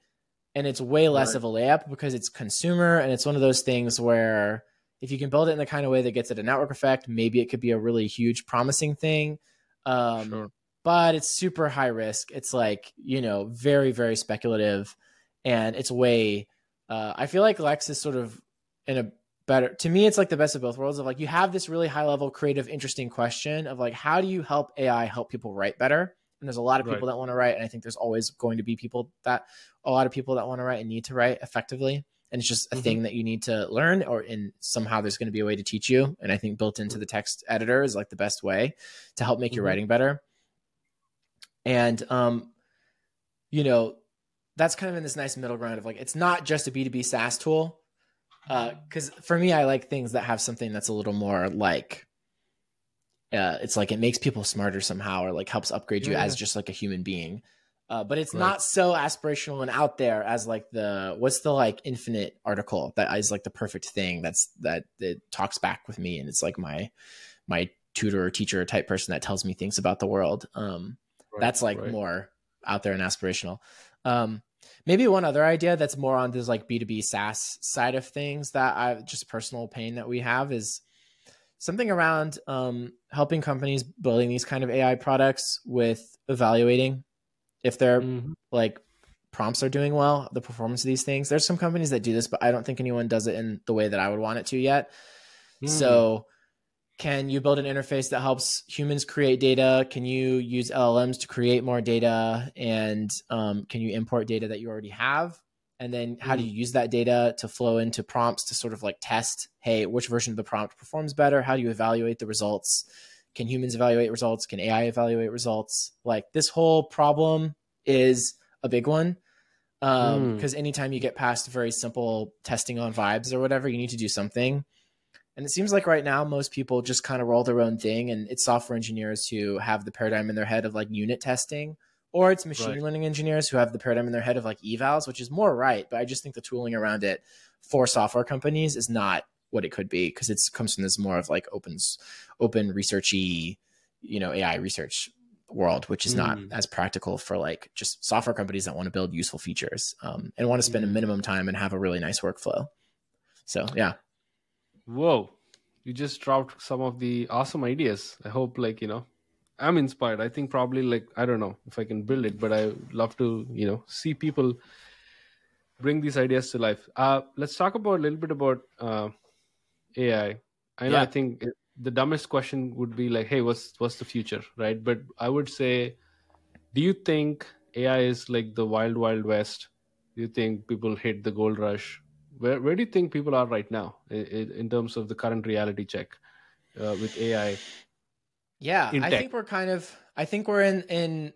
and it's way less Right. of a layup because it's consumer and it's one of those things where if you can build it in the kind of way that gets it a network effect, maybe it could be a really huge promising thing. Um, Sure. But it's super high risk. It's like, you know, very, very speculative. And it's way, uh, I feel like Lex is sort of in a better, to me, it's like the best of both worlds of like, you have this really high level, creative, interesting question of like, how do you help AI help people write better? And there's a lot of people Right. that want to write. And I think there's always going to be people that, a lot of people that want to write and need to write effectively and it's just a Mhm. thing that you need to learn or in somehow there's going to be a way to teach you and i think built into the text editor is like the best way to help make your Mhm. writing better and um you know that's kind of in this nice middle ground of like it's not just a b2b saas tool because for me i like things that have something that's a little more like uh, it's like it makes people smarter somehow or like helps upgrade you Yeah, as just like a human being uh, but it's Right. not so aspirational and out there as like the what's the like infinite article that is like the perfect thing that's that that talks back with me and it's like my my tutor or teacher or type person that tells me things about the world um Right, that's like right. more out there and aspirational um maybe one other idea that's more on this like b2b saas side of things that i just personal pain that we have is something around um helping companies building these kind of ai products with evaluating if they're Mhm. like prompts are doing well, the performance of these things. There's some companies that do this, but I don't think anyone does it in the way that I would want it to yet. Mm. So, can you build an interface that helps humans create data? Can you use LLMs to create more data? And um, can you import data that you already have? And then how do Mm. you use that data to flow into prompts to sort of like test, hey, which version of the prompt performs better? How do you evaluate the results? Can humans evaluate results? Can AI evaluate results? Like this whole problem is a big one. Um, Mm. because anytime you get past very simple testing on vibes or whatever, you need to do something. And it seems like right now most people just kind of roll their own thing, and it's software engineers who have the paradigm in their head of like unit testing, or it's machine Right. learning engineers who have the paradigm in their head of like evals, which is more right. But I just think the tooling around it for software companies is not what it could be because it comes from this more of like opens open researchy, you know, AI research world, which is not Mm. as practical for like just software companies that want to build useful features um, and want to spend a Mm. minimum time and have a really nice workflow. So yeah, Whoa. You just dropped some of the awesome ideas. I hope, like, you know, I'm inspired. I think probably, like, I don't know if I can build it, but I love to, you know, see people bring these ideas to life. Uh, let's talk about a little bit about uh, AI. I know, Yeah. I think it, the dumbest question would be like, hey, what's what's the future, right? But I would say, do you think AI is like the wild, wild west? Do you think people hit the gold rush? Where where do you think people are right now in, in terms of the current reality check uh, with AI? Yeah, I think we're kind of I think we're in in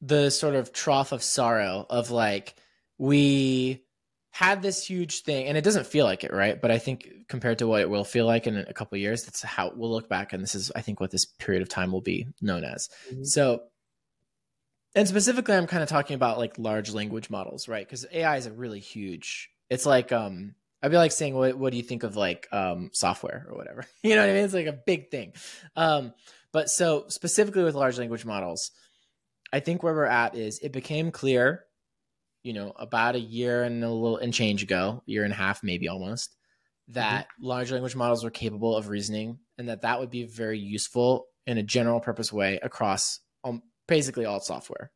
the sort of trough of sorrow of like we had this huge thing and it doesn't feel like it, right? But I think compared to what it will feel like in a couple of years, that's how we'll look back and this is I think what this period of time will be known as. Mhm. So and specifically I'm kind of talking about like large language models, right? Cuz AI is a really huge. It's like um I'd be like saying, what, what do you think of like um, software or whatever? [LAUGHS] You know what I mean? It's like a big thing. Um, but so specifically with large language models, I think where we're at is it became clear, you know, about a year and a little and change ago, year and a half, maybe almost, that large language models were capable of reasoning and that that would be very useful in a general purpose way across um, basically all software.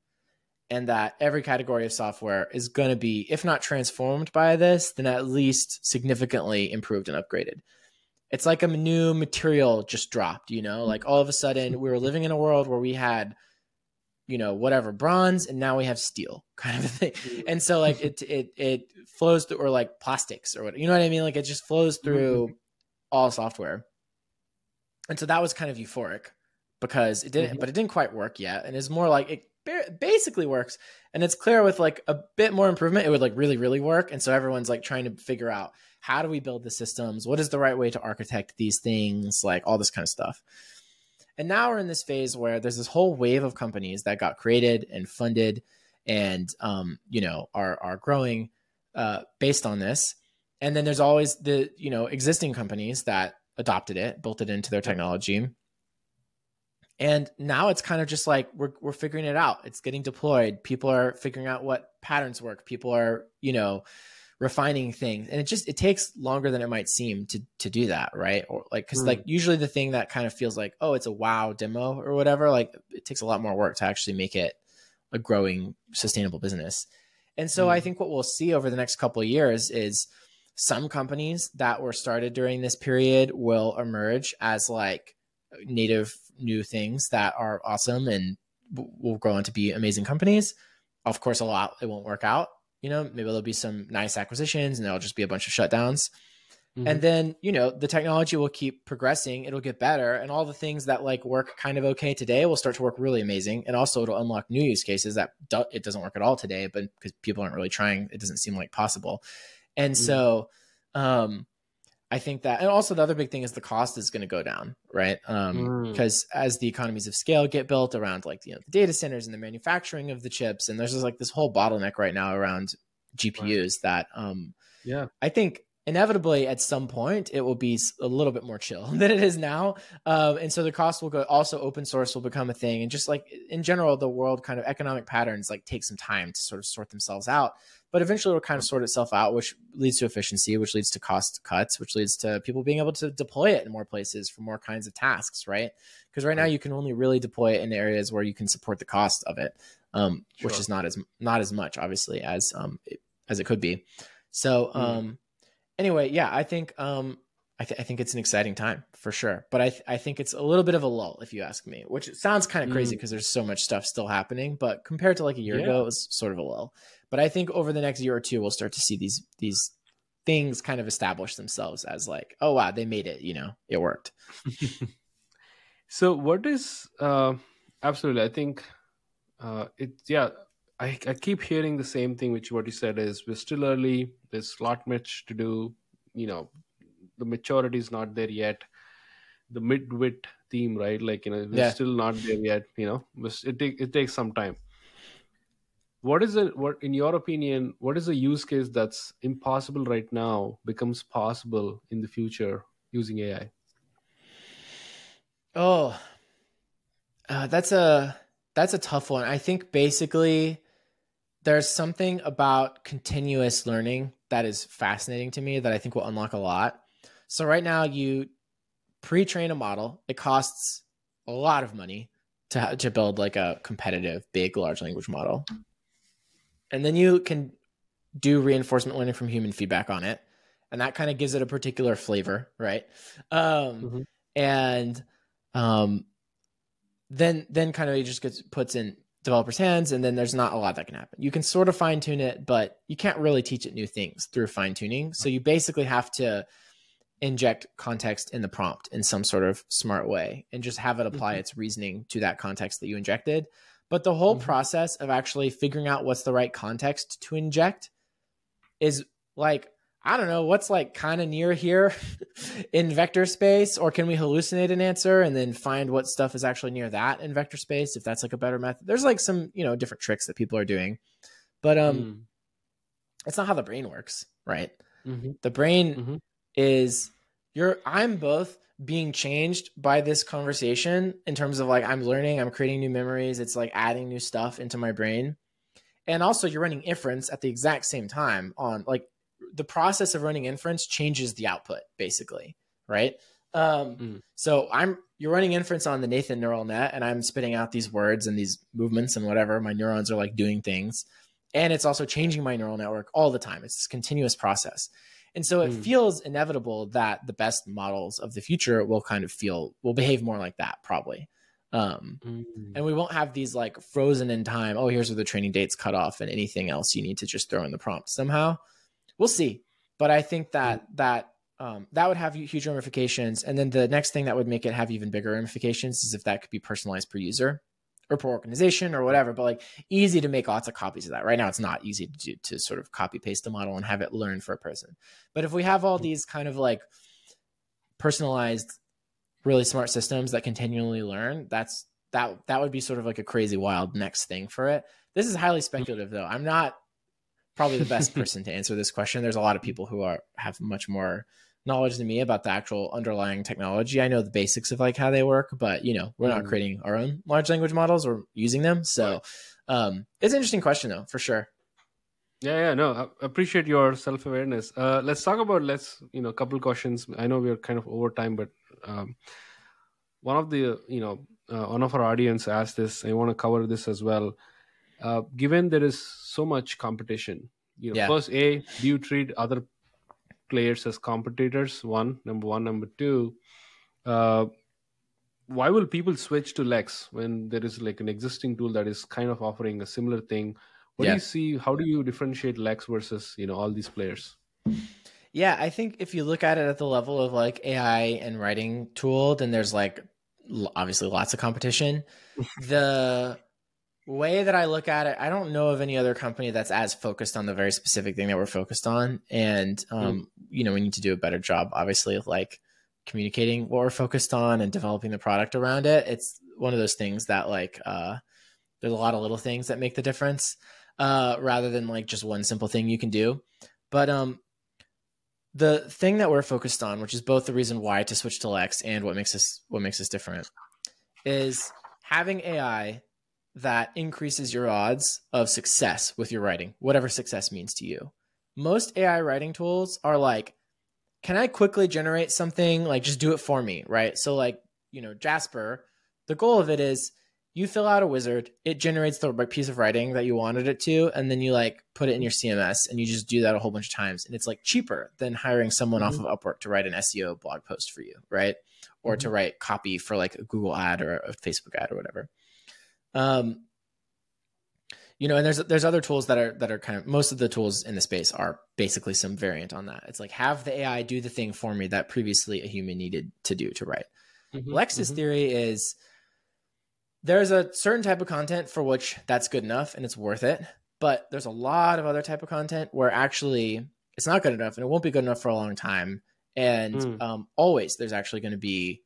And that every category of software is going to be, if not transformed by this, then at least significantly improved and upgraded. It's like a new material just dropped you know? Like all of a sudden we were living in a world where we had you know whatever bronze and now we have steel [LAUGHS] kind of a thing. And so like it it it flows through or like plastics or what you know what i mean? Like it just flows through all software. And so that was kind of euphoric because it didn't Mhm. but it didn't quite work yet. And it's more like it basically works. And it's clear with like a bit more improvement it would like really really work. And so everyone's like trying to figure out how do we build the systems? What is the right way to architect these things? Like all this kind of stuff. And now we're in this phase where there's this whole wave of companies that got created and funded and um, you know are are growing uh, based on this. And then there's always the you know existing companies that adopted it built it into their technology and now it's kind of just like we're we're figuring it out. It's getting deployed. People are figuring out what patterns work. People are, you know, refining things and it just it takes longer than it might seem to to do that right or like because mm. like usually the thing that kind of feels like oh it's a wow demo or whatever like it takes a lot more work to actually make it a growing sustainable business and so mm. i think what we'll see over the next couple of years is some companies that were started during this period will emerge as like native new things that are awesome and will grow on to be amazing companies of course a lot it won't work out you know, maybe there'll be some nice acquisitions and there'll just be a bunch of shutdowns. Mm-hmm. And then, you know, the technology will keep progressing, it'll get better, and all the things that like work kind of okay today will start to work really amazing. And also it'll unlock new use cases that do- it doesn't work at all today, but because people aren't really trying, it doesn't seem like possible. And mm-hmm. so um I think that, and also the other big thing is the cost is going to go down, right? Um, mm. because as the economies of scale get built around like you know the data centers and the manufacturing of the chips, and there's just like this whole bottleneck right now around GPUs right. that, um, yeah, I think inevitably at some point it will be a little bit more chill [LAUGHS] than it is now, um, and so the cost will go. Also, open source will become a thing, and just like in general, the world kind of economic patterns like take some time to sort of sort themselves out but eventually it'll kind of sort itself out, which leads to efficiency, which leads to cost cuts, which leads to people being able to deploy it in more places for more kinds of tasks, right? Because right now you can only really deploy it in areas where you can support the cost of it, um, sure. which is not as not as much, obviously, as um, it, as it could be. So, hmm. um, anyway, yeah, I think um, I, th- I, think it's an exciting time for sure. But I, th- I think it's a little bit of a lull, if you ask me, which sounds kind of crazy because mm. there's so much stuff still happening. But compared to like a year yeah. ago, it was sort of a lull. But I think over the next year or two, we'll start to see these these things kind of establish themselves as like, oh wow, they made it. You know, it worked. [LAUGHS] so what is uh, absolutely? I think uh, it. Yeah, I, I keep hearing the same thing, which what you said is we're still early. There's a lot much to do. You know, the maturity is not there yet. The mid-wit theme, right? Like you know, we're yeah. still not there yet. You know, it take it takes some time what is it what in your opinion what is a use case that's impossible right now becomes possible in the future using ai oh uh, that's a that's a tough one i think basically there's something about continuous learning that is fascinating to me that i think will unlock a lot so right now you pre-train a model. It costs a lot of money to, to build like a competitive big large language model. And then you can do reinforcement learning from human feedback on it. And that kind of gives it a particular flavor right? Um, mm-hmm. and um, then then kind of it just gets puts in developers hands and then there's not a lot that can happen. You can sort of fine tune it but you can't really teach it new things through fine tuning so you basically have to inject context in the prompt in some sort of smart way and just have it apply mm-hmm. its reasoning to that context that you injected but the whole mm-hmm. process of actually figuring out what's the right context to inject is like, I don't know, what's like kind of near here [LAUGHS] in vector space, or can we hallucinate an answer and then find what stuff is actually near that in vector space if that's like a better method? There's like some, you know, different tricks that people are doing. But um mm. it's not how the brain works, right? Mm-hmm. The brain mm-hmm. Is you're I'm both being changed by this conversation in terms of like I'm learning, I'm creating new memories, it's like adding new stuff into my brain. And also you're running inference at the exact same time on like the process of running inference changes the output basically, right? Um, mm. so I'm you're running inference on the Nathan neural net and I'm spitting out these words and these movements and whatever. My neurons are like doing things. And it's also changing my neural network all the time. It's this continuous process. And so it mm. feels inevitable that the best models of the future will kind of feel will behave more like that probably. Um, mm. and we won't have these like frozen in time. Oh, here's where the training date's cut off and anything else you need to just throw in the prompt somehow. We'll see. But I think that mm. that um, that would have huge ramifications. And then the next thing that would make it have even bigger ramifications is if that could be personalized per user or per organization or whatever, but like easy to make lots of copies of that. Right now, it's not easy to do to sort of copy paste a model and have it learn for a person. But if we have all hmm. these kind of like personalized, really smart systems that continually learn, that's that that would be sort of like a crazy wild next thing for it. This is highly hmm. speculative though. I'm not probably the best [LAUGHS] person to answer this question. There's a lot of people who are have much more knowledge than me about the actual underlying technology. I know the basics of like how they work, but you know, we're mm. not creating our own large language models or using them. So um, it's an interesting question though, for sure. Yeah, yeah, no, I appreciate your self awareness. Uh, let's talk about let's you know a couple questions. I know we're kind of over time, but um, one of the you know uh, one of our audience asked this. I want to cover this as well. Uh, given there is so much competition, you know, Yeah. first, a do you treat other players as competitors? One, number one, number two. Uh, why will people switch to Lex when there is like an existing tool that is kind of offering a similar thing? What do you see? How do you differentiate Lex versus you know all these players? Yeah, I think if you look at it at the level of like AI and writing tool, then there's like obviously lots of competition. [LAUGHS] the way that I look at it, I don't know of any other company that's as focused on the very specific thing that we're focused on. And um, you know, we need to do a better job, obviously, of like communicating what we're focused on and developing the product around it. It's one of those things that like uh there's a lot of little things that make the difference, uh, rather than like just one simple thing you can do. But um the thing that we're focused on, which is both the reason why to switch to Lex and what makes us what makes us different, is having AI that increases your odds of success with your writing, whatever success means to you. Most AI writing tools are like, can I quickly generate something? Like, just do it for me, right? So, like, you know, Jasper, the goal of it is you fill out a wizard, it generates the right piece of writing that you wanted it to, and then you like put it in your CMS and you just do that a whole bunch of times. And it's like cheaper than hiring someone off mm-hmm. of Upwork to write an SEO blog post for you, right? Or to mm-hmm. write copy for like a Google ad or a Facebook ad or whatever. Um, you know, and there's there's other tools that are that are kind of most of the tools in the space are basically some variant on that. It's like have the AI do the thing for me that previously a human needed to do to write. Mhm, Lex's mhm. theory is there's a certain type of content for which that's good enough and it's worth it, but there's a lot of other type of content where actually it's not good enough and it won't be good enough for a long time. And Mm. um, always there's actually going to be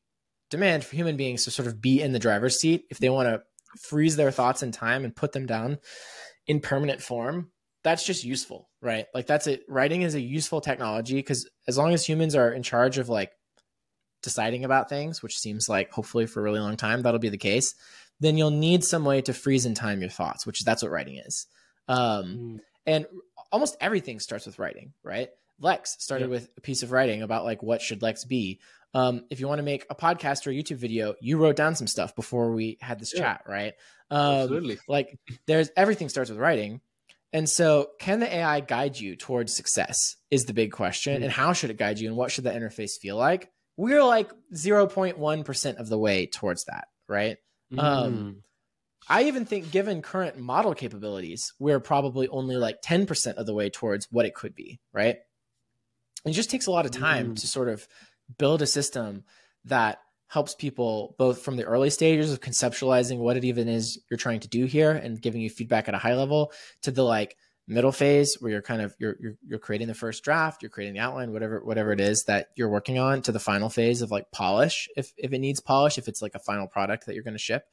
demand for human beings to sort of be in the driver's seat if they want to freeze their thoughts in time and put them down in permanent form. That's just useful, right? Like that's it. Writing is a useful technology because as long as humans are in charge of like deciding about things, which seems like hopefully for a really long time that'll be the case, then you'll need some way to freeze in time your thoughts, which is that's what writing is. Um, Mm. and almost everything starts with writing, right? Lex started Yeah. with a piece of writing about like what should Lex be. Um, if you want to make a podcast or a YouTube video, you wrote down some stuff before we had this Yeah. chat, right? Um, Absolutely. like there's everything starts with writing. And so, can the AI guide you towards success? Is the big question. Mhm. And how should it guide you? And what should the interface feel like? We're like 0.1% of the way towards that, right? Um, Mm. I even think, given current model capabilities, we're probably only like 10% of the way towards what it could be, right? It just takes a lot of time Mm. to sort of build a system that helps people both from the early stages of conceptualizing what it even is you're trying to do here and giving you feedback at a high level to the like middle phase where you're kind of you're you're, you're creating the first draft you're creating the outline whatever whatever it is that you're working on to the final phase of like polish if if it needs polish if it's like a final product that you're going to ship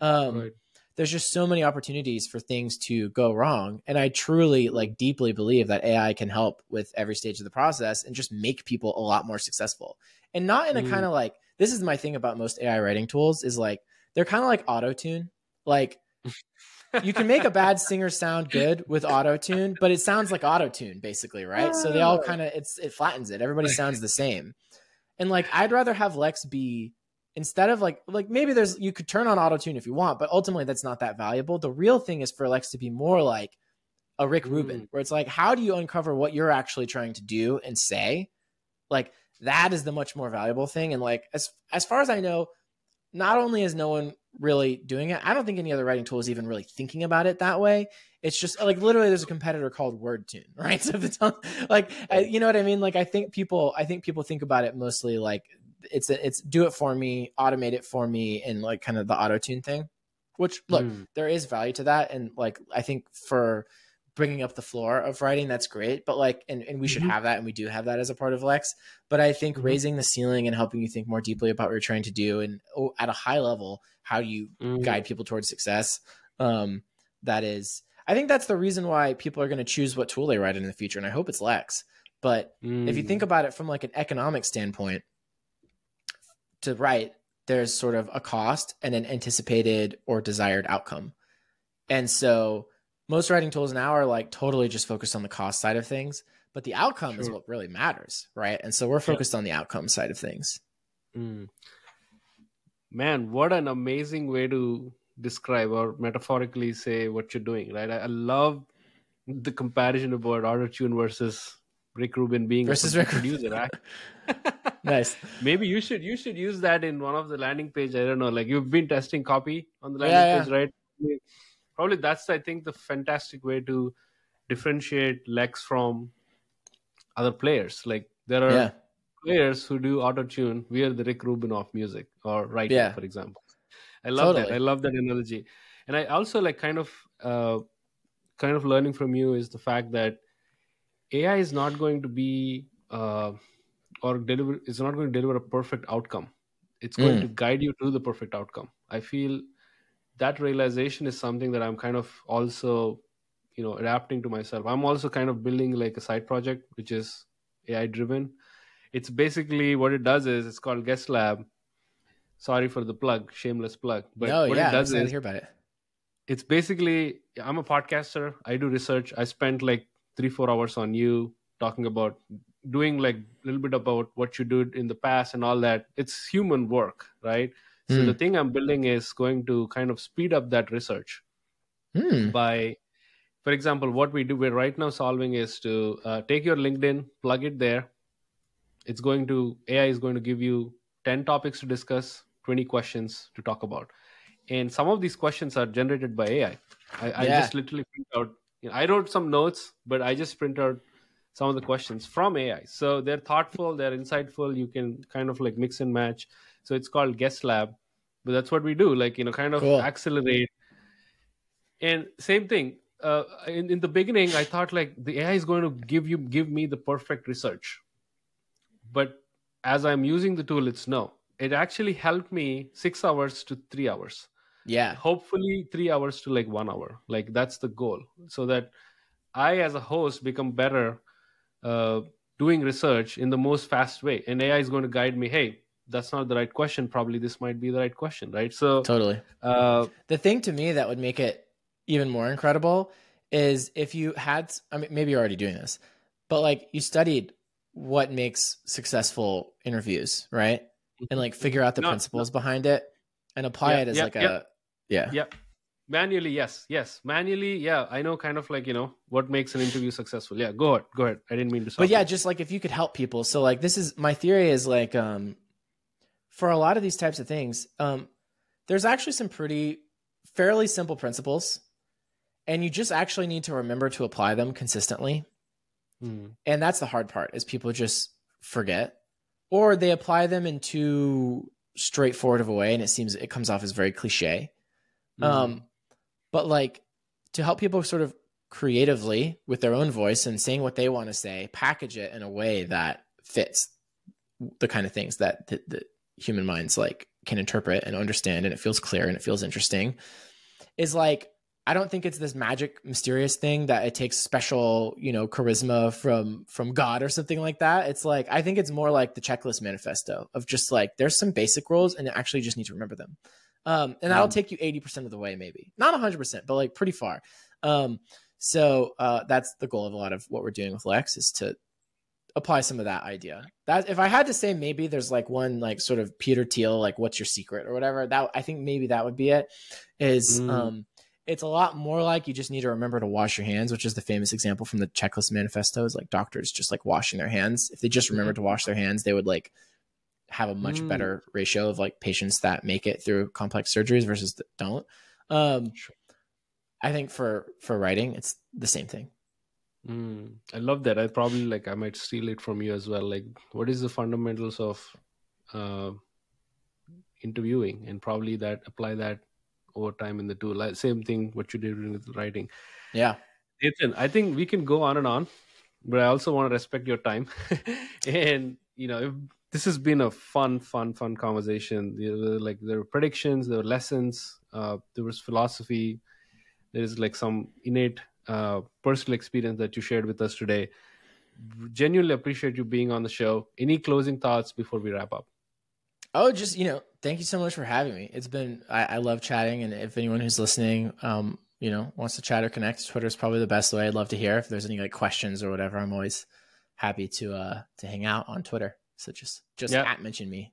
um Right. There's just so many opportunities for things to go wrong. And i truly like deeply believe that ai can help with every stage of the process and just make people a lot more successful. And not in a Mm. kind of like this is my thing about most ai writing tools is like they're kind of like auto tune like you can make a bad [LAUGHS] singer sound good with auto tune but it sounds like auto tune basically right? So they all Ah. kind of it's it flattens it. Everybody sounds the same. And like i'd rather have lex be instead of like like maybe there's you could turn on auto tune if you want but ultimately that's not that valuable. The real thing is for lex to be more like a rick rubin Mm. where it's like how do you uncover what you're actually trying to do and say? Like that is the much more valuable thing. And like as as far as i know not only is no one really doing it i don't think any other writing tool is even really thinking about it that way. It's just like literally there's a competitor called wordtune [LAUGHS] right? So if it's on, like I, you know what i mean? Like i think people i think people think about it mostly like it's a, it's do it for me automate it for me and like kind of the auto tune thing which look Mm. there is value to that and like i think for bringing up the floor of writing that's great but like and, and we should Mhm. have that and we do have that as a part of lex but i think Mhm. raising the ceiling and helping you think more deeply about what you're trying to do and oh, at a high level how do you Mm. guide people towards success um that is i think that's the reason why people are going to choose what tool they write in the future and i hope it's lex but if you Mm. think about it from like an economic standpoint to write there's sort of a cost and an anticipated or desired outcome and so most writing tools now are like totally just focused on the cost side of things, but the outcome is what really matters, right? And so we're focused on the outcome side of things. Mm. Man, what an amazing way to describe or metaphorically say what you're doing, right? I, I love the comparison about auto tune versus Rick Rubin being Versus a Rick producer. right? [LAUGHS] Nice. Maybe you should you should use that in one of the landing page. I don't know, like you've been testing copy on the landing Yeah, yeah. page, right? Probably that's I think the fantastic way to differentiate Lex from other players. Like there are Yeah. players who do auto tune. We are the Rick Rubin of music or writing, Yeah. for example. I love that. I love that analogy, and I also like kind of uh, kind of learning from you is the fact that AI is not going to be uh, or deliver. It's not going to deliver a perfect outcome. It's going Mm. to guide you to the perfect outcome. I feel that realization is something that I'm kind of also, you know, adapting to myself. I'm also kind of building like a side project which is AI driven. It's basically what it does is it's called Guest Lab. Sorry for the plug, shameless plug. But no, what yeah, it I'm does excited is hear about it. it's basically i'm a podcaster i do research i spent like three four hours on you talking about doing like a little bit about what you did in the past and all that. It's human work right? So Hmm. the thing i'm building is going to kind of speed up that research. Hmm. by for example what we do we're right now solving is to uh, take your linkedin plug it there. It's going to ai is going to give you 10 topics to discuss 20 questions to talk about. And some of these questions are generated by ai i, I just literally print out you know, i wrote some notes but i just print out some of the questions from ai so they're thoughtful they're insightful. You can kind of like mix and match. So it's called guest lab but that's what we do like you know kind of Cool. accelerate. And same thing uh, in, in the beginning i thought like the ai is going to give you give me the perfect research. But as i'm using the tool it's no. It actually helped me six hours to three hours Yeah. hopefully three hours to like one hour like that's the goal so that i as a host become better uh, doing research in the most fast way and ai is going to guide me hey that's not the right question probably this might be the right question right so Totally. uh, The thing to me that would make it even more incredible is if you had, I mean, maybe you're already doing this, but like you studied what makes successful interviews, right? And like figure out the No, principles behind it and apply Yeah, it as yeah, like yeah. Yeah. yeah. Manually yes yes. Manually yeah i know kind of like you know what makes an interview successful. Yeah go ahead go ahead. I didn't mean to but yeah you. just like if you could help people. So like this is my theory is like um for a lot of these types of things um there's actually some pretty fairly simple principles and you just actually need to remember to apply them consistently. Hmm. and that's the hard part is people just forget or they apply them in too straightforward of a way and it seems it comes off as very cliche Hmm. um but like to help people sort of creatively with their own voice and saying what they want to say package it in a way that fits the kind of things that the, the human minds like can interpret and understand and it feels clear and it feels interesting is like i don't think it's this magic mysterious thing that it takes special you know charisma from from god or something like that it's like i think it's more like the checklist manifesto of just like there's some basic rules and you actually just need to remember them um, and that'll Mm. take you 80% of the way maybe not 100% but like pretty far um, so uh, that's the goal of a lot of what we're doing with lex is to apply some of that idea that if i had to say maybe there's like one like sort of peter thiel like what's your secret or whatever that i think maybe that would be it is Mm. um it's a lot more like you just need to remember to wash your hands which is the famous example from the checklist manifesto is like doctors just like washing their hands if they just remember to wash their hands they would like have a much Mm. better ratio of like patients that make it through complex surgeries versus that don't um Sure. i think for for writing it's the same thing Mm, I love that. I probably like I might steal it from you as well. Like, what is the fundamentals of uh, interviewing, and probably that apply that over time in the tool. Like, same thing what you did with writing. yeah Nathan, I think we can go on and on, but I also want to respect your time. [LAUGHS] and you know, if, this has been a fun, fun, fun conversation. There were, like there were predictions, there were lessons, uh, there was philosophy. There's like some innate uh, personal experience that you shared with us today. Genuinely appreciate you being on the show. Any closing thoughts before we wrap up? Oh, just you know, thank you so much for having me. It's been I, I love chatting, and if anyone who's listening um, you know wants to chat or connect, Twitter is probably the best way. I'd love to hear if there's any like questions or whatever. I'm always happy to uh to hang out on Twitter. So just just Yeah. at mention me.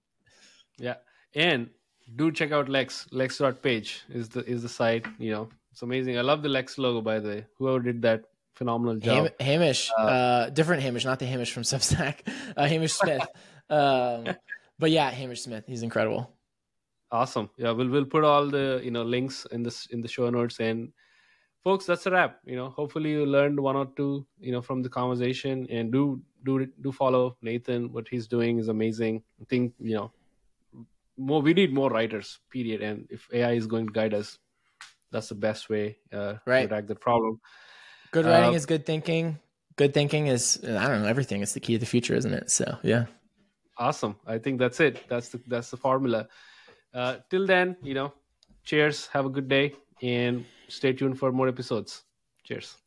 Yeah, and do check out Lex. Lex.page is the is the site. You know, it's amazing. I love the Lex logo. By the way, whoever did that, phenomenal job. Ham- Hamish, uh, different Hamish, not the Hamish from [LAUGHS] Substack. Uh, Hamish Smith. [LAUGHS] um, but yeah, Hamish Smith. He's incredible. Awesome. Yeah, we'll we'll put all the you know links in this in the show notes and folks, that's a wrap. You know, hopefully you learned one or two you know from the conversation and do do do follow Nathan. What he's doing is amazing. I think you know more. We need more writers. Period. And if AI is going to guide us, that's the best way uh, Right. to attack the problem. Good writing Um, is good thinking. Good thinking is I don't know everything. It's the key to the future, isn't it? So yeah. Awesome. I think that's it. That's the that's the formula. Uh, till then, you know, cheers. Have a good day and stay tuned for more episodes. Cheers.